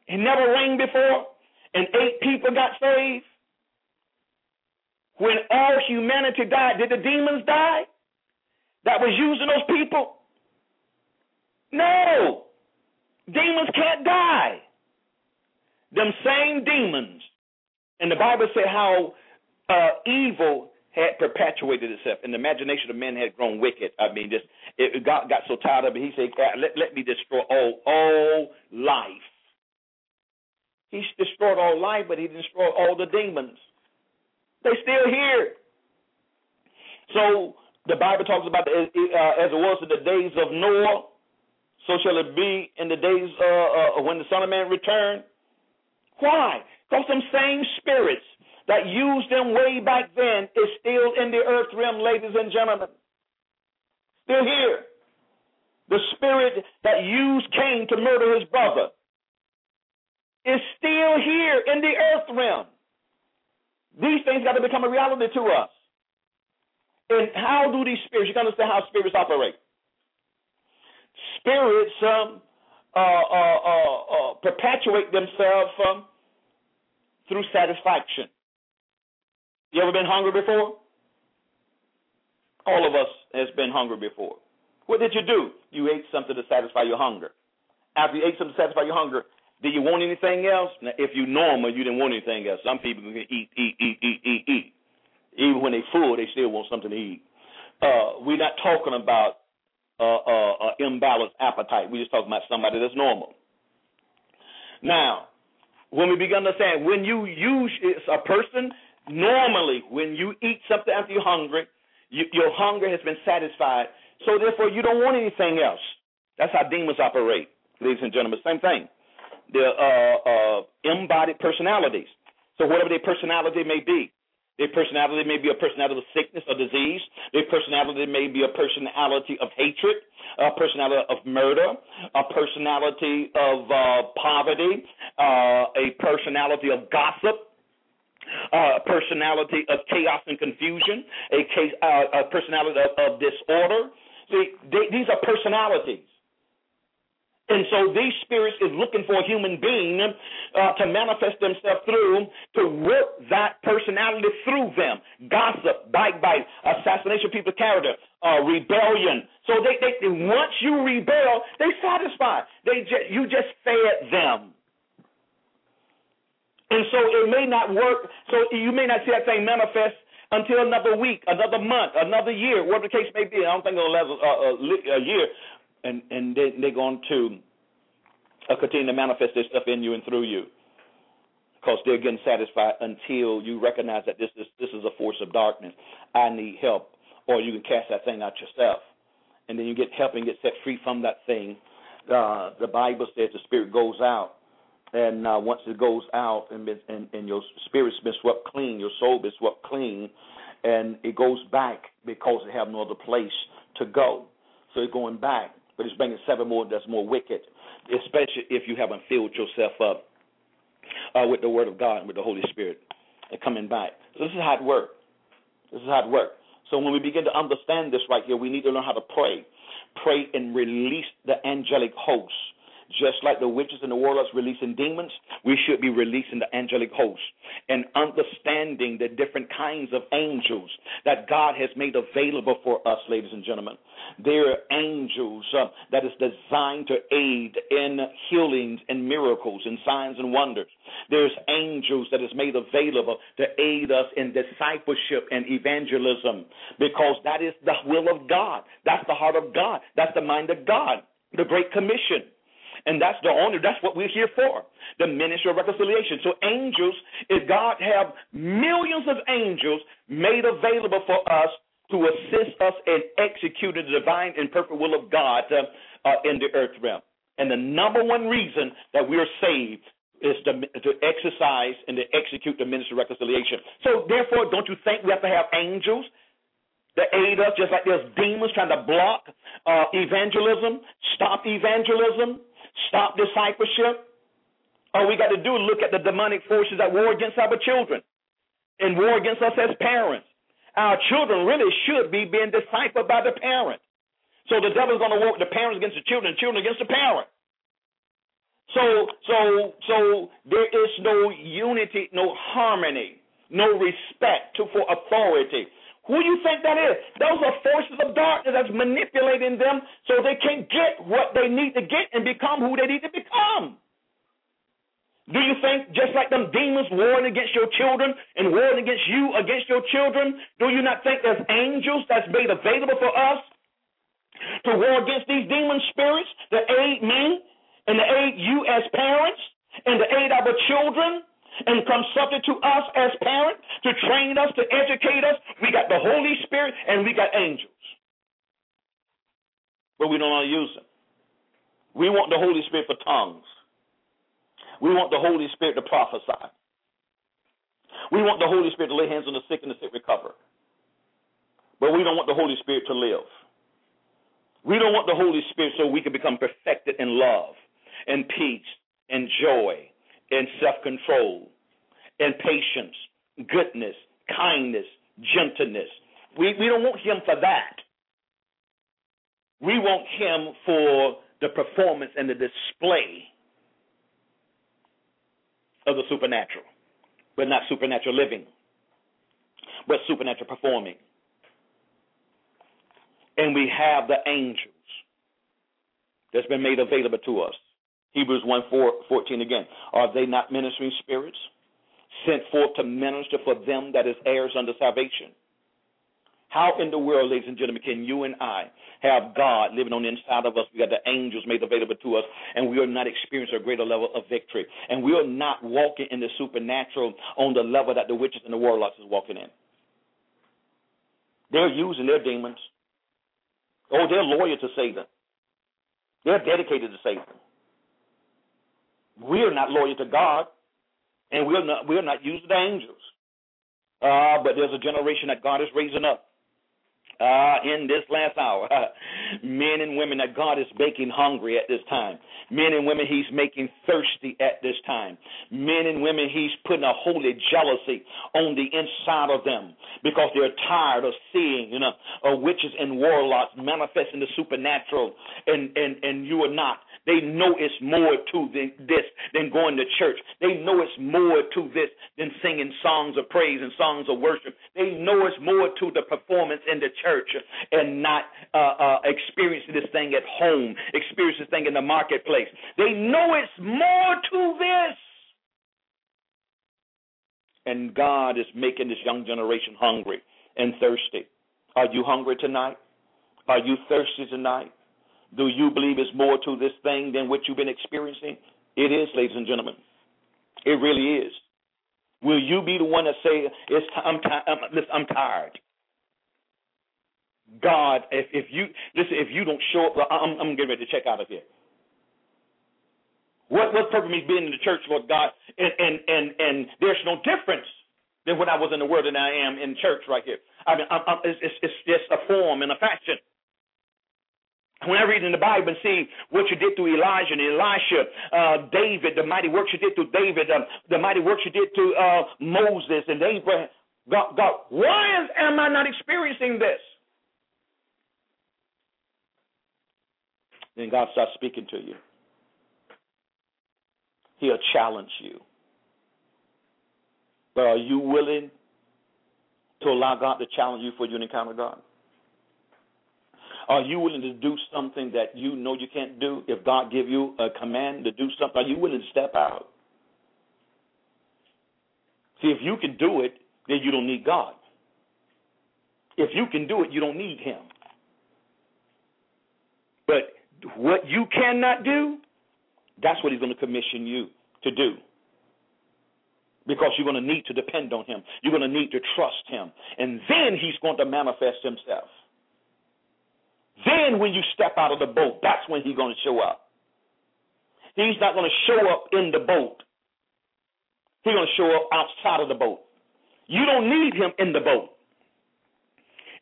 It never rained before, and eight people got saved. When all humanity died, did the demons die that was using those people? No. Demons can't die. Them same demons. And the Bible said how uh, evil had perpetuated itself, and the imagination of men had grown wicked. I mean, just it, God got so tired of it. He said, "Let let me destroy all all life." He destroyed all life, but he destroyed all the demons. They're still here. So the Bible talks about uh, as it was in the days of Noah, so shall it be in the days uh, uh, when the Son of Man returned. Why? Because them same spirits that used them way back then is still in the earth realm, ladies and gentlemen. Still here. The spirit that used Cain to murder his brother is still here in the earth realm. These things got to become a reality to us. And how do these spirits, you to understand how spirits operate. Spirits um, uh, uh, uh, uh perpetuate themselves um, through satisfaction. You ever been hungry before? All of us has been hungry before. What did you do? You ate something to satisfy your hunger. After you ate something to satisfy your hunger, did you want anything else? Now, if you normal, you didn't want anything else. Some people can eat, eat, eat, eat, eat, eat. Even when they full, they still want something to eat. Uh, we're not talking about uh, uh, uh, imbalanced appetite. We're just talking about somebody that's normal. Now, when we begin to understand, when you use a person Normally, when you eat something after you're hungry, you, your hunger has been satisfied. So therefore, you don't want anything else. That's how demons operate, ladies and gentlemen. Same thing. They're uh, uh, embodied personalities. So whatever their personality may be, their personality may be a personality of sickness or disease. Their personality may be a personality of hatred, a personality of murder, a personality of uh, poverty, uh, a personality of gossip, uh, personality of chaos and confusion, a, case, uh, a personality of, of disorder. See, they, these are personalities. And so these spirits is looking for a human being uh, to manifest themselves through, to work that personality through them. Gossip, backbite, assassination of people's character, uh, rebellion. So they, they, once you rebel, they satisfy. They you just fed them. And so it may not work. So you may not see that thing manifest until another week, another month, another year, whatever the case may be. I don't think it'll last a, a year. And and they, they're going to uh, continue to manifest this stuff in you and through you, because they're getting satisfied until you recognize that this is this is a force of darkness. I need help, or you can cast that thing out yourself, and then you get help and get set free from that thing. Uh, the Bible says the spirit goes out and uh, once it goes out and, and and your spirit's been swept clean, your soul been swept clean, and it goes back because it have no other place to go. So it's going back, but it's bringing seven more that's more wicked, especially if you haven't filled yourself up uh, with the Word of God and with the Holy Spirit and coming back. So this is how it works. This is how it works. So when we begin to understand this right here, we need to learn how to pray. Pray and release the angelic hosts just like the witches and the warlocks releasing demons, we should be releasing the angelic host and understanding the different kinds of angels that God has made available for us, ladies and gentlemen. There are angels uh, that is designed to aid in healings and miracles and signs and wonders. There's angels that is made available to aid us in discipleship and evangelism because that is the will of God. That's the heart of God. That's the mind of God. The Great Commission. And that's the only, that's what we're here for. The ministry of reconciliation. So angels, if God have millions of angels made available for us to assist us in executing the divine and perfect will of God uh, uh, in the earth realm. And the number one reason that we're saved is to, to exercise and to execute the ministry of reconciliation. So therefore, don't you think we have to have angels that aid us, just like there's demons trying to block uh, evangelism, stop evangelism, stop discipleship. All we got to do is look at the demonic forces that war against our children and war against us as parents. Our children really should be being discipled by the parent. So the devil's going to work the parents against the children, the children against the parent. So so so there is no unity, no harmony, no respect to, for authority. Who do you think that is? Those are forces of darkness that's manipulating them so they can get what they need to get and become who they need to become. Do you think just like them demons warring against your children and warring against you against your children, do you not think there's angels that's made available for us to war against these demon spirits that aid me and to aid you as parents and to aid our children and come subject to us as parents to train us, to educate us. We got the Holy Spirit and we got angels. But we don't want to use them. We want the Holy Spirit for tongues. We want the Holy Spirit to prophesy. We want the Holy Spirit to lay hands on the sick and the sick recover. But we don't want the Holy Spirit to live. We don't want the Holy Spirit so we can become perfected in love and peace and joy and self control and patience, goodness, kindness, gentleness. We, we don't want him for that. We want him for the performance and the display of the supernatural, but not supernatural living, but supernatural performing. And we have the angels that's been made available to us. Hebrews 1 4, 14 again. Are they not ministering spirits sent forth to minister for them that is heirs unto salvation? How in the world, ladies and gentlemen, can you and I have God living on the inside of us? We got the angels made available to us, and we are not experiencing a greater level of victory. And we are not walking in the supernatural on the level that the witches and the warlocks is walking in. They're using their demons. Oh, they're loyal to Satan. They're dedicated to Satan. We're not loyal to God, and we're not we're not using the angels. Uh, but there's a generation that God is raising up uh, in this last hour. men and women that God is making hungry at this time. Men and women He's making thirsty at this time. Men and women He's putting a holy jealousy on the inside of them because they're tired of seeing, you know, uh, witches and warlocks manifesting the supernatural, and and and you are not. They know it's more to than this than going to church. They know it's more to this than singing songs of praise and songs of worship. They know it's more to the performance in the church and not uh, uh, experiencing this thing at home, experience this thing in the marketplace. They know it's more to this. And God is making this young generation hungry and thirsty. Are you hungry tonight? Are you thirsty tonight? Do you believe it's more to this thing than what you've been experiencing? It is, ladies and gentlemen. It really is. Will you be the one to say, "It's I'm, I'm, I'm tired"? God, if, if you listen, if you don't show up, I'm, I'm getting ready to check out of here. What what purpose me being in the church, Lord God? And and and and there's no difference than when I was in the world and I am in church right here. I mean, I'm, I'm, it's, it's it's just a form and a fashion. When I read in the Bible and see what you did to Elijah and Elisha, uh, David, the mighty works you did to David, um, the mighty works you did to uh, Moses and Abraham, God, God, why is, am I not experiencing this? Then God starts speaking to you. He'll challenge you. But are you willing to allow God to challenge you for you to encounter God? Are you willing to do something that you know you can't do? If God give you a command to do something, are you willing to step out? See, if you can do it, then you don't need God. If you can do it, you don't need Him. But what you cannot do, that's what He's going to commission you to do. Because you're going to need to depend on Him. You're going to need to trust Him. And then He's going to manifest Himself. Then when you step out of the boat, that's when he's going to show up. He's not going to show up in the boat. He's going to show up outside of the boat. You don't need him in the boat.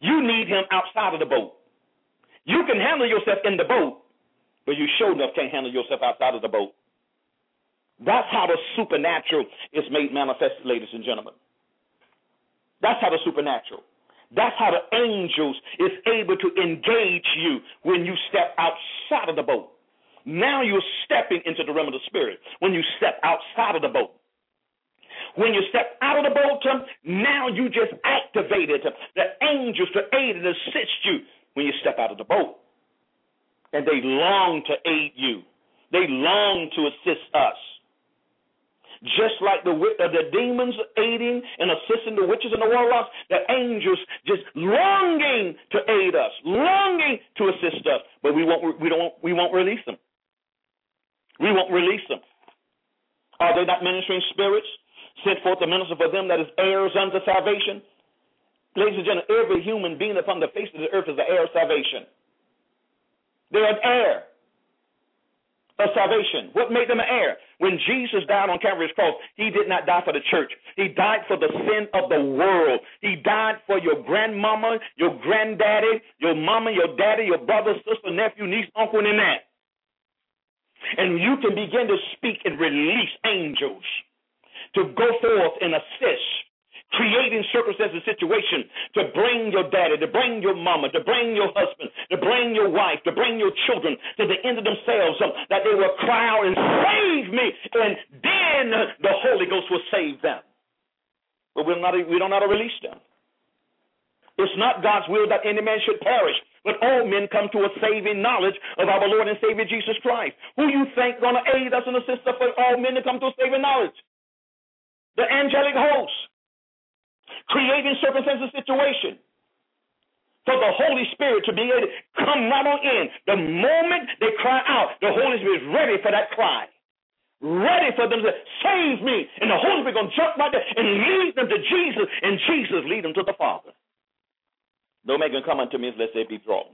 You need him outside of the boat. You can handle yourself in the boat, but you sure enough can't handle yourself outside of the boat. That's how the supernatural is made manifest, ladies and gentlemen. That's how the supernatural. That's how the angels is able to engage you when you step outside of the boat. Now you're stepping into the realm of the spirit when you step outside of the boat. When you step out of the boat, um, now you just activated um, the angels to aid and assist you when you step out of the boat. And they long to aid you. They long to assist us. Just like the uh, the demons aiding and assisting the witches and the warlocks, the angels just longing to aid us, longing to assist us, but we won't we don't we won't release them. We won't release them. Are they not ministering spirits? Sent forth to minister for them that is heirs unto salvation. Ladies and gentlemen, every human being upon the face of the earth is the heir of salvation. They're an heir of salvation. What made them an heir? When Jesus died on Calvary's cross, he did not die for the church. He died for the sin of the world. He died for your grandmama, your granddaddy, your mama, your daddy, your brother, sister, nephew, niece, uncle, and aunt. And you can begin to speak and release angels to go forth and assist creating circumstances, and situation to bring your daddy, to bring your mama, to bring your husband, to bring your wife, to bring your children to the end of themselves, um, that they will cry out and save me, and then the Holy Ghost will save them. But we'll not, we don't know how to release them. It's not God's will that any man should perish, but all men come to a saving knowledge of our Lord and Savior Jesus Christ. Who you think going to aid us and assist us for all men to come to a saving knowledge? The angelic host, creating circumstances, situation for the Holy Spirit to be able to come right on in. The moment they cry out, the Holy Spirit is ready for that cry. Ready for them to save me. And the Holy Spirit going to jump right there and lead them to Jesus, and Jesus lead them to the Father. No man can come unto me unless they be drawn.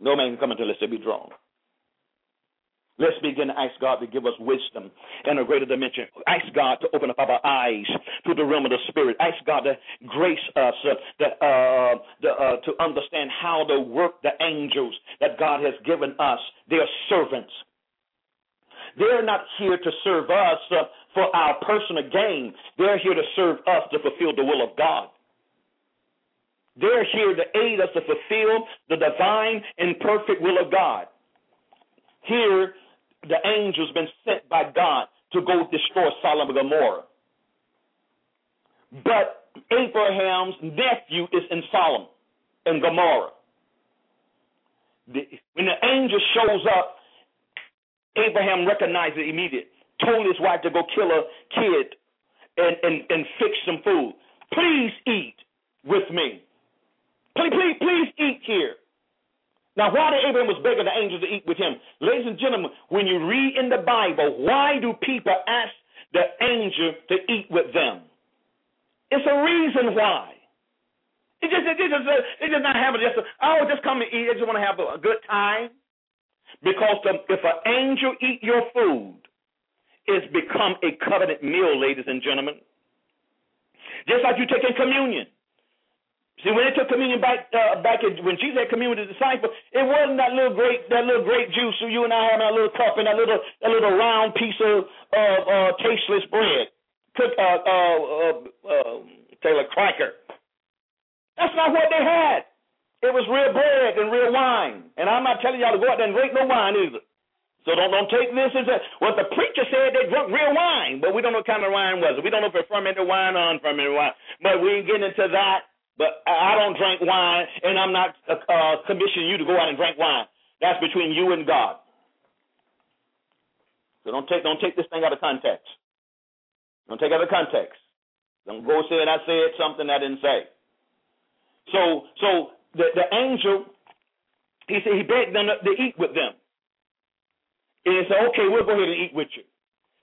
No man can come until unless they be drawn. Let's begin to ask God to give us wisdom in a greater dimension. Ask God to open up our eyes to the realm of the spirit. Ask God to grace us uh, uh, the, uh, to understand how to work the angels that God has given us. They're servants. They're not here to serve us uh, for our personal gain. They're here to serve us to fulfill the will of God. They're here to aid us to fulfill the divine and perfect will of God. Here, the angel's been sent by God to go destroy Sodom and Gomorrah. But Abraham's nephew is in Sodom and Gomorrah. when the angel shows up, Abraham recognizes it immediately. Told his wife to go kill a kid and, and, and fix some food. Please eat with me. Please, please, please eat here. Now, why did Abraham was begging the angels to eat with him? Ladies and gentlemen, when you read in the Bible, why do people ask the angel to eat with them? It's a reason why. It just, it just, it just not having just, oh, just come and eat. They just want to have a, a good time. Because the, if an angel eat your food, it's become a covenant meal, ladies and gentlemen. Just like you taking communion. See, when they took communion back uh, back in, when Jesus had communion with the disciples, it wasn't that little grape that little grape juice. So you and I having that little cup and that little that little round piece of uh, uh, tasteless bread, cook uh, uh, uh, uh, Taylor cracker. That's not what they had. It was real bread and real wine. And I'm not telling y'all to go out there and drink no wine either. So don't don't take this as a what the preacher said they drunk real wine, but we don't know what kind of wine was it. We don't know if it's fermented wine or unfermented wine. But we ain't getting into that. But I don't drink wine, and I'm not uh, uh, commissioning you to go out and drink wine. That's between you and God. So don't take don't take this thing out of context. Don't take it out of context. Don't go say I said something I didn't say. So so the the angel he said he begged them to, to eat with them. And he said, okay, we'll go ahead and eat with you.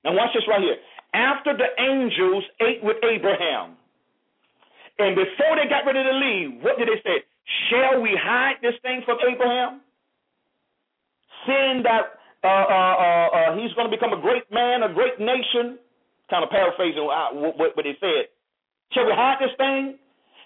Now watch this right here. After the angels ate with Abraham, and before they got ready to leave, what did they say? Shall we hide this thing from Abraham? Seeing that uh, uh, uh, uh he's going to become a great man, a great nation. Kind of paraphrasing what, what they said. Shall we hide this thing?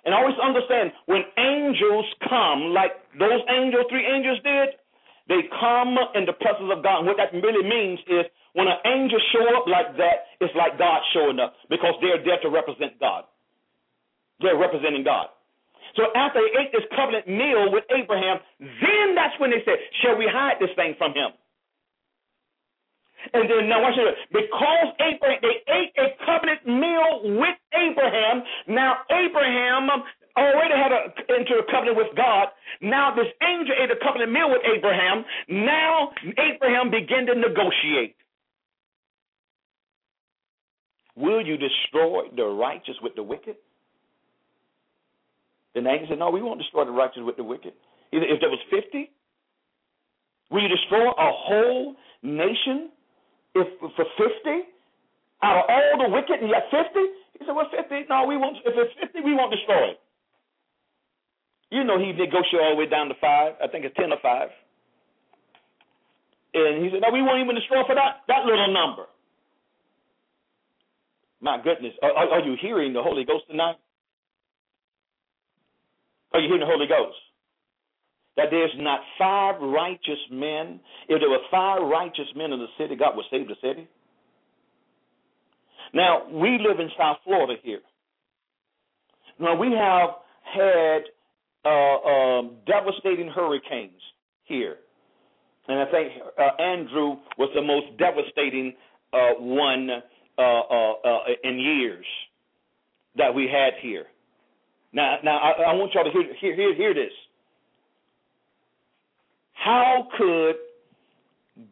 And always understand when angels come, like those angels, three angels did, they come in the presence of God. And what that really means is when an angel show up like that, it's like God showing up because they're there to represent God. They're representing God. So after they ate this covenant meal with Abraham, then that's when they said, Shall we hide this thing from him? And then now watch this. Because Abraham they ate a covenant meal with Abraham, now Abraham already had a, into a covenant with God. Now this angel ate a covenant meal with Abraham. Now Abraham began to negotiate. Will you destroy the righteous with the wicked? The angel said, No, we won't destroy the righteous with the wicked. If there was 50, will you destroy a whole nation if for 50? Out of all the wicked, and you got 50? He said, Well, 50? No, we won't. If it's 50, we won't destroy it. You know, he negotiated all the way down to five. I think it's 10 or 5. And he said, No, we won't even destroy for that, that little number. My goodness, are, are you hearing the Holy Ghost tonight? Are you hearing the Holy Ghost? That there's not five righteous men. If there were five righteous men in the city, God would save the city. Now, we live in South Florida here. Now, we have had uh, um, devastating hurricanes here. And I think uh, Andrew was the most devastating uh, one uh, uh, uh, in years that we had here. Now, now I, I want y'all to hear, hear, hear, hear this. How could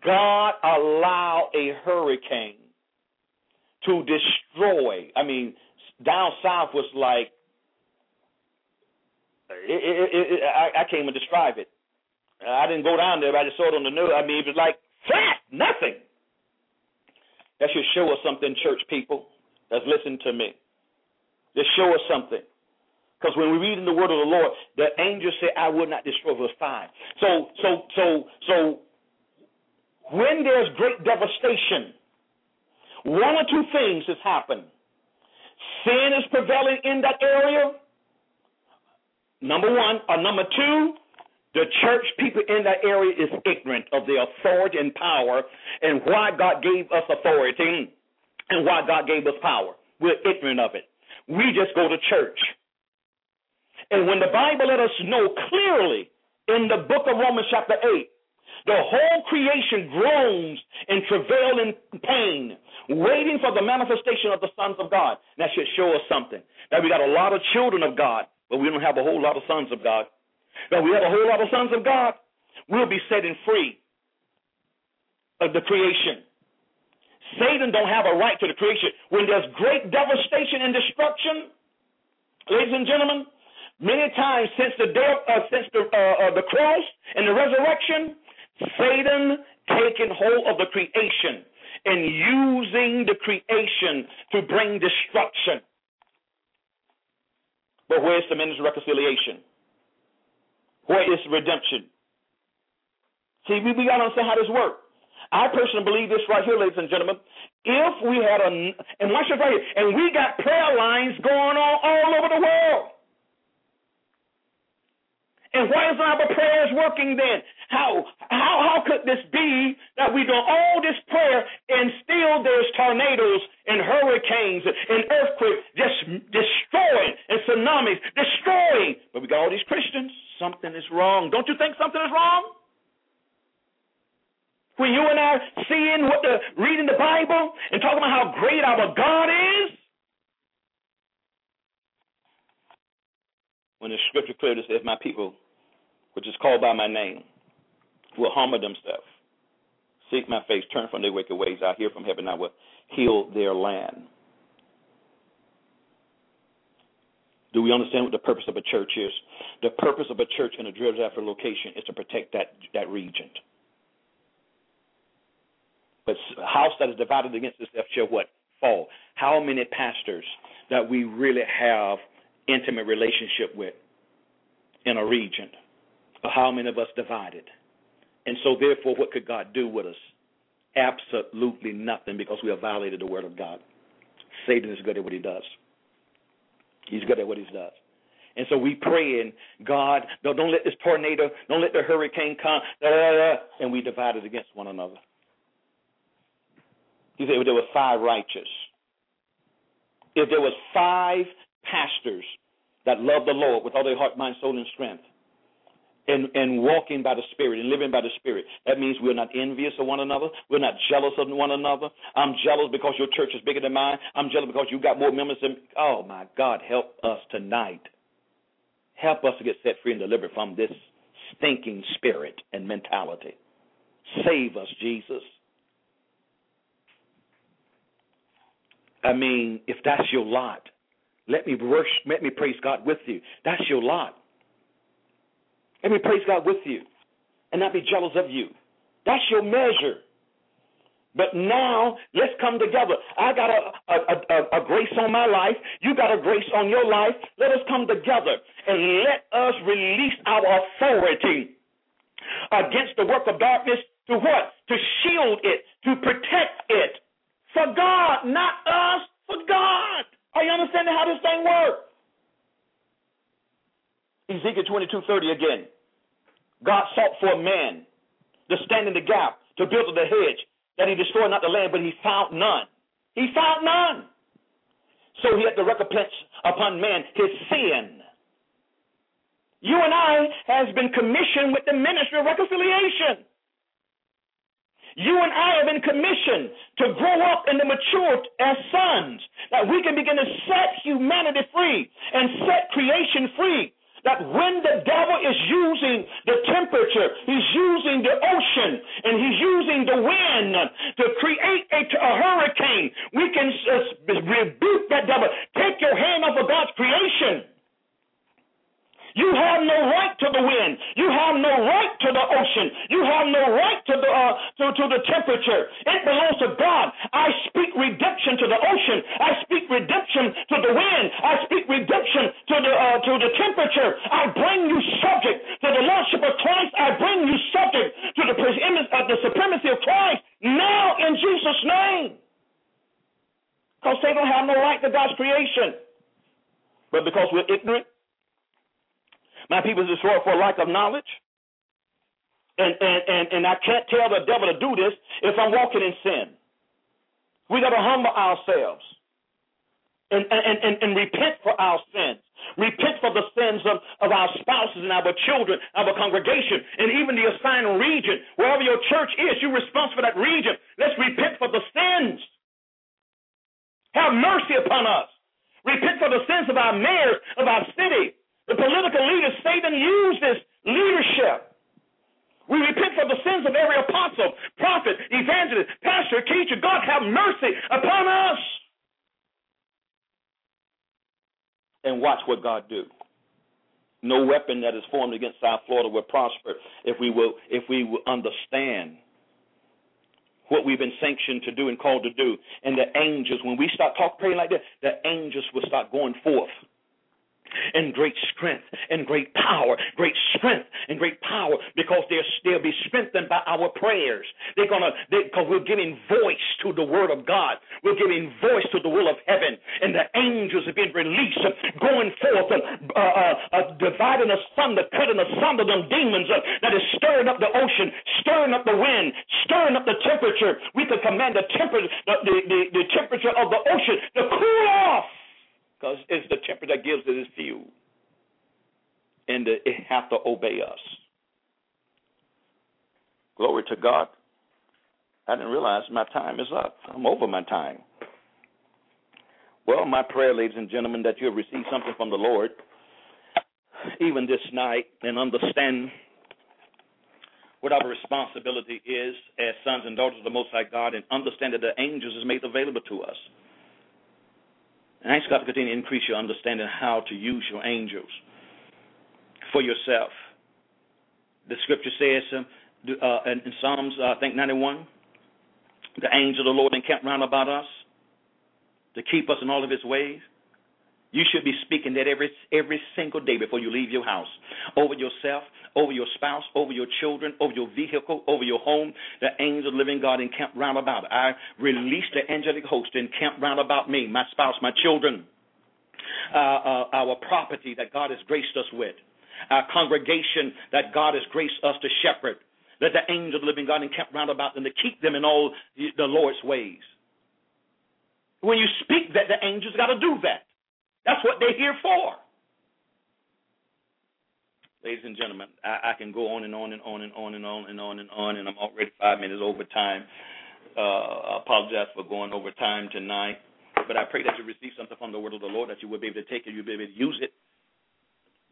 God allow a hurricane to destroy? I mean, down south was like, it, it, it, I, I can't even describe it. I didn't go down there, but I just saw it on the news. I mean, it was like flat, nothing. That should show us something, church people that's listening to me. Just show us something. Because when we read in the word of the Lord, the angel said, I will not destroy verse 5. So, so, so, so, when there's great devastation, one or two things has happened. Sin is prevailing in that area. Number one. Or number two, the church people in that area is ignorant of the authority and power and why God gave us authority and why God gave us power. We're ignorant of it. We just go to church. And when the Bible let us know clearly in the book of Romans, chapter 8, the whole creation groans and travail in pain, waiting for the manifestation of the sons of God. That should show us something. That we got a lot of children of God, but we don't have a whole lot of sons of God. Now we have a whole lot of sons of God. We'll be setting free of the creation. Satan don't have a right to the creation. When there's great devastation and destruction, ladies and gentlemen, many times since the death, uh, since the uh, uh, the cross and the resurrection, Satan taking hold of the creation and using the creation to bring destruction. But where's the ministry of reconciliation? Where is redemption? See, we, we got to understand how this works. I personally believe this right here, ladies and gentlemen. If we had a, and watch this right here, and we got prayer lines going on all over the world. And why is our prayers working then? How how how could this be that we do all this prayer and still there's tornadoes and hurricanes and earthquakes just destroying and tsunamis destroying, but we got all these Christians. Something is wrong. Don't you think something is wrong? When you and I seeing what the reading the Bible and talking about how great our God is, when the scripture clearly says, "My people which is called by my name, will humble themselves, seek my face, turn from their wicked ways. I hear from heaven, I will heal their land. Do we understand what the purpose of a church is? The purpose of a church in a geographic location is to protect that, that region. But a house that is divided against itself shall what? Fall. How many pastors that we really have intimate relationship with in a region? How many of us divided? And so, therefore, what could God do with us? Absolutely nothing because we have violated the word of God. Satan is good at what he does. He's good at what he does. And so we pray and God, don't, don't let this tornado, don't let the hurricane come, da, da, da, and we divided against one another. He said if there were five righteous. If there was five pastors that loved the Lord with all their heart, mind, soul, and strength. And, and walking by the Spirit and living by the Spirit. That means we're not envious of one another. We're not jealous of one another. I'm jealous because your church is bigger than mine. I'm jealous because you got more members than. Oh my God, help us tonight. Help us to get set free and delivered from this stinking spirit and mentality. Save us, Jesus. I mean, if that's your lot, let me worship, let me praise God with you. That's your lot. Let me praise God with you and not be jealous of you. That's your measure. But now let's come together. I got a, a, a, a, grace on my life. You got a grace on your life. Let us come together and let us release our authority against the work of darkness to what? To shield it, to protect it. For God, not us, for God. Are you understanding how this thing works? Ezekiel 22:30 again. God sought for a man to stand in the gap, to build the hedge, that he destroyed not the land, but he found none. He found none. So he had to recompense upon man his sin. You and I has been commissioned with the ministry of reconciliation. You and I have been commissioned to grow up and to mature as sons, that we can begin to set humanity free and set creation free. That when the devil is using the temperature, he's using the ocean, and he's using the wind to create a, a hurricane, we can uh, rebuke that devil. Take your hand off of God's creation. You have no right to the wind. You have no right to the ocean. You have no right to the uh, to, to the temperature. It belongs to God. I speak redemption to the ocean. I speak redemption to the wind. I speak redemption to the uh, to the temperature. I bring you subject to the lordship of Christ. I bring you subject to the uh, the supremacy of Christ now in Jesus' name. Because they don't have no right to God's creation. But because we're ignorant, my people is destroyed for lack of knowledge. And, and, and, and I can't tell the devil to do this if I'm walking in sin. We got to humble ourselves and, and, and, and repent for our sins. Repent for the sins of, of our spouses and our children, our congregation, and even the assigned region. Wherever your church is, you're responsible for that region. Let's repent for the sins. Have mercy upon us. Repent for the sins of our mayors, of our city, the political leaders, Satan used this leadership. We repent for the sins of every apostle, prophet, evangelist, pastor, teacher. God have mercy upon us. And watch what God do. No weapon that is formed against South Florida will prosper if we will if we will understand what we've been sanctioned to do and called to do. And the angels, when we start talking praying like that, the angels will start going forth and great strength and great power, great strength and great power because they're, they'll be strengthened by our prayers. They're gonna, because we're giving voice to the word of God. We're giving voice to the will of heaven and the angels have been released, going forth, uh, uh, uh, dividing asunder, cutting asunder them demons uh, that is stirring up the ocean, stirring up the wind, stirring up the temperature. We can command the temperature, the, the, the, the temperature of the ocean to cool off because it's the temper that gives it its fuel. And it have to obey us. Glory to God. I didn't realize my time is up. I'm over my time. Well, my prayer, ladies and gentlemen, that you have received something from the Lord, even this night, and understand what our responsibility is as sons and daughters of the Most High God, and understand that the angels is made available to us. And I ask God to continue to increase your understanding how to use your angels for yourself. The scripture says uh, uh, in, Psalms, uh, I think 91, the angel of the Lord encamp round about us to keep us in all of his ways. You should be speaking that every every single day before you leave your house. Over yourself, over your spouse, over your children, over your vehicle, over your home. The angels of the living God encamp round about. I release the angelic host encamp round about me, my spouse, my children, uh, uh, our property that God has graced us with, our congregation that God has graced us to shepherd. Let the angels of the living God encamp round about them to keep them in all the Lord's ways. When you speak that, the angels got to do that. That's what they're here for. ladies and gentlemen, I, I can go on and on and on and on and on and on and on, and I'm already five minutes over time. Uh, I apologize for going over time tonight, but I pray that you receive something from the word of the Lord, that you will be able to take it, you'll be able to use it.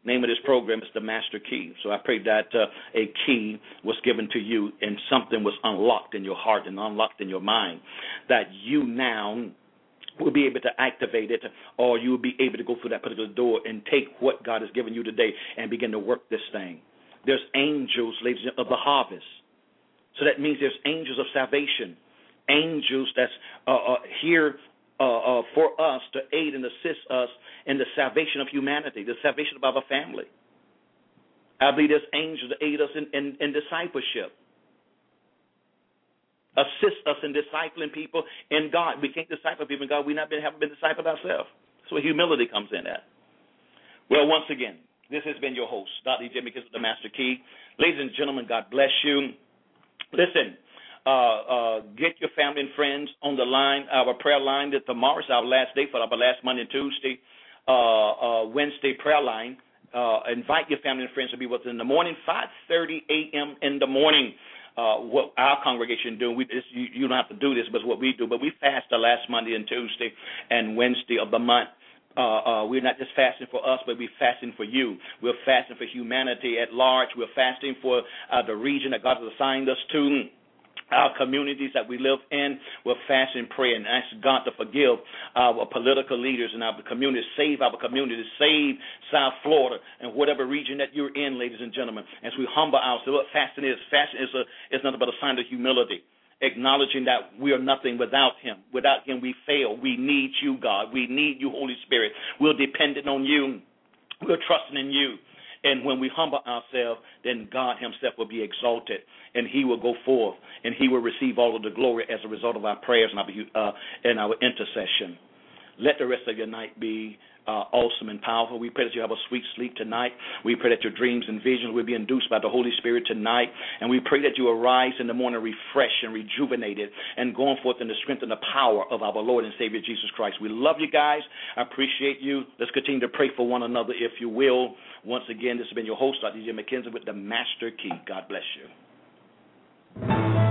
Name of this program is the Master Key. So I pray that uh, a key was given to you and something was unlocked in your heart and unlocked in your mind, that you now will be able to activate it, or you'll be able to go through that particular door and take what God has given you today and begin to work this thing. There's angels, ladies, and of the harvest. So that means there's angels of salvation, angels that's uh, uh, here uh, uh, for us to aid and assist us in the salvation of humanity, the salvation of our family. I believe there's angels to aid us in, in, in discipleship assist us in discipling people in God. We can't disciple people in God. We not been haven't been discipled ourselves. That's where humility comes in at. Well, once again, this has been your host, Dr. EJ McKenzie, the Master Key. Ladies and gentlemen, God bless you. Listen, uh, uh, get your family and friends on the line. Our prayer line that tomorrow is our last day for our last Monday and Tuesday, uh, uh, Wednesday prayer line. Uh, invite your family and friends to be with us in the morning, 5:30 a.m. in the morning uh, what our congregation do. We this, you, you don't have to do this, but it's what we do. But we fast the last Monday and Tuesday and Wednesday of the month. Uh, uh, we're not just fasting for us, but we're fasting for you. We're fasting for humanity at large. We're fasting for uh, the region that God has assigned us to our communities that we live in. We'll fast and pray and ask God to forgive our political leaders and our communities, save our communities, save South Florida and whatever region that you're in, ladies and gentlemen. As we humble ourselves, what fasting is, fasting is, a, is nothing but a sign of humility. Acknowledging that we are nothing without Him. Without Him, we fail. We need you, God. We need you, Holy Spirit. We're dependent on you. We're trusting in you. And when we humble ourselves, then God Himself will be exalted, and He will go forth, and He will receive all of the glory as a result of our prayers and our, uh, and our intercession. Let the rest of your night be uh, awesome and powerful. We pray that you have a sweet sleep tonight. We pray that your dreams and visions will be induced by the Holy Spirit tonight. And we pray that you arise in the morning refreshed and rejuvenated and going forth in the strength and the power of our Lord and Savior Jesus Christ. We love you guys. I appreciate you. Let's continue to pray for one another, if you will. Once again, this has been your host, Dr. EJ McKenzie, with the Master Key. God bless you.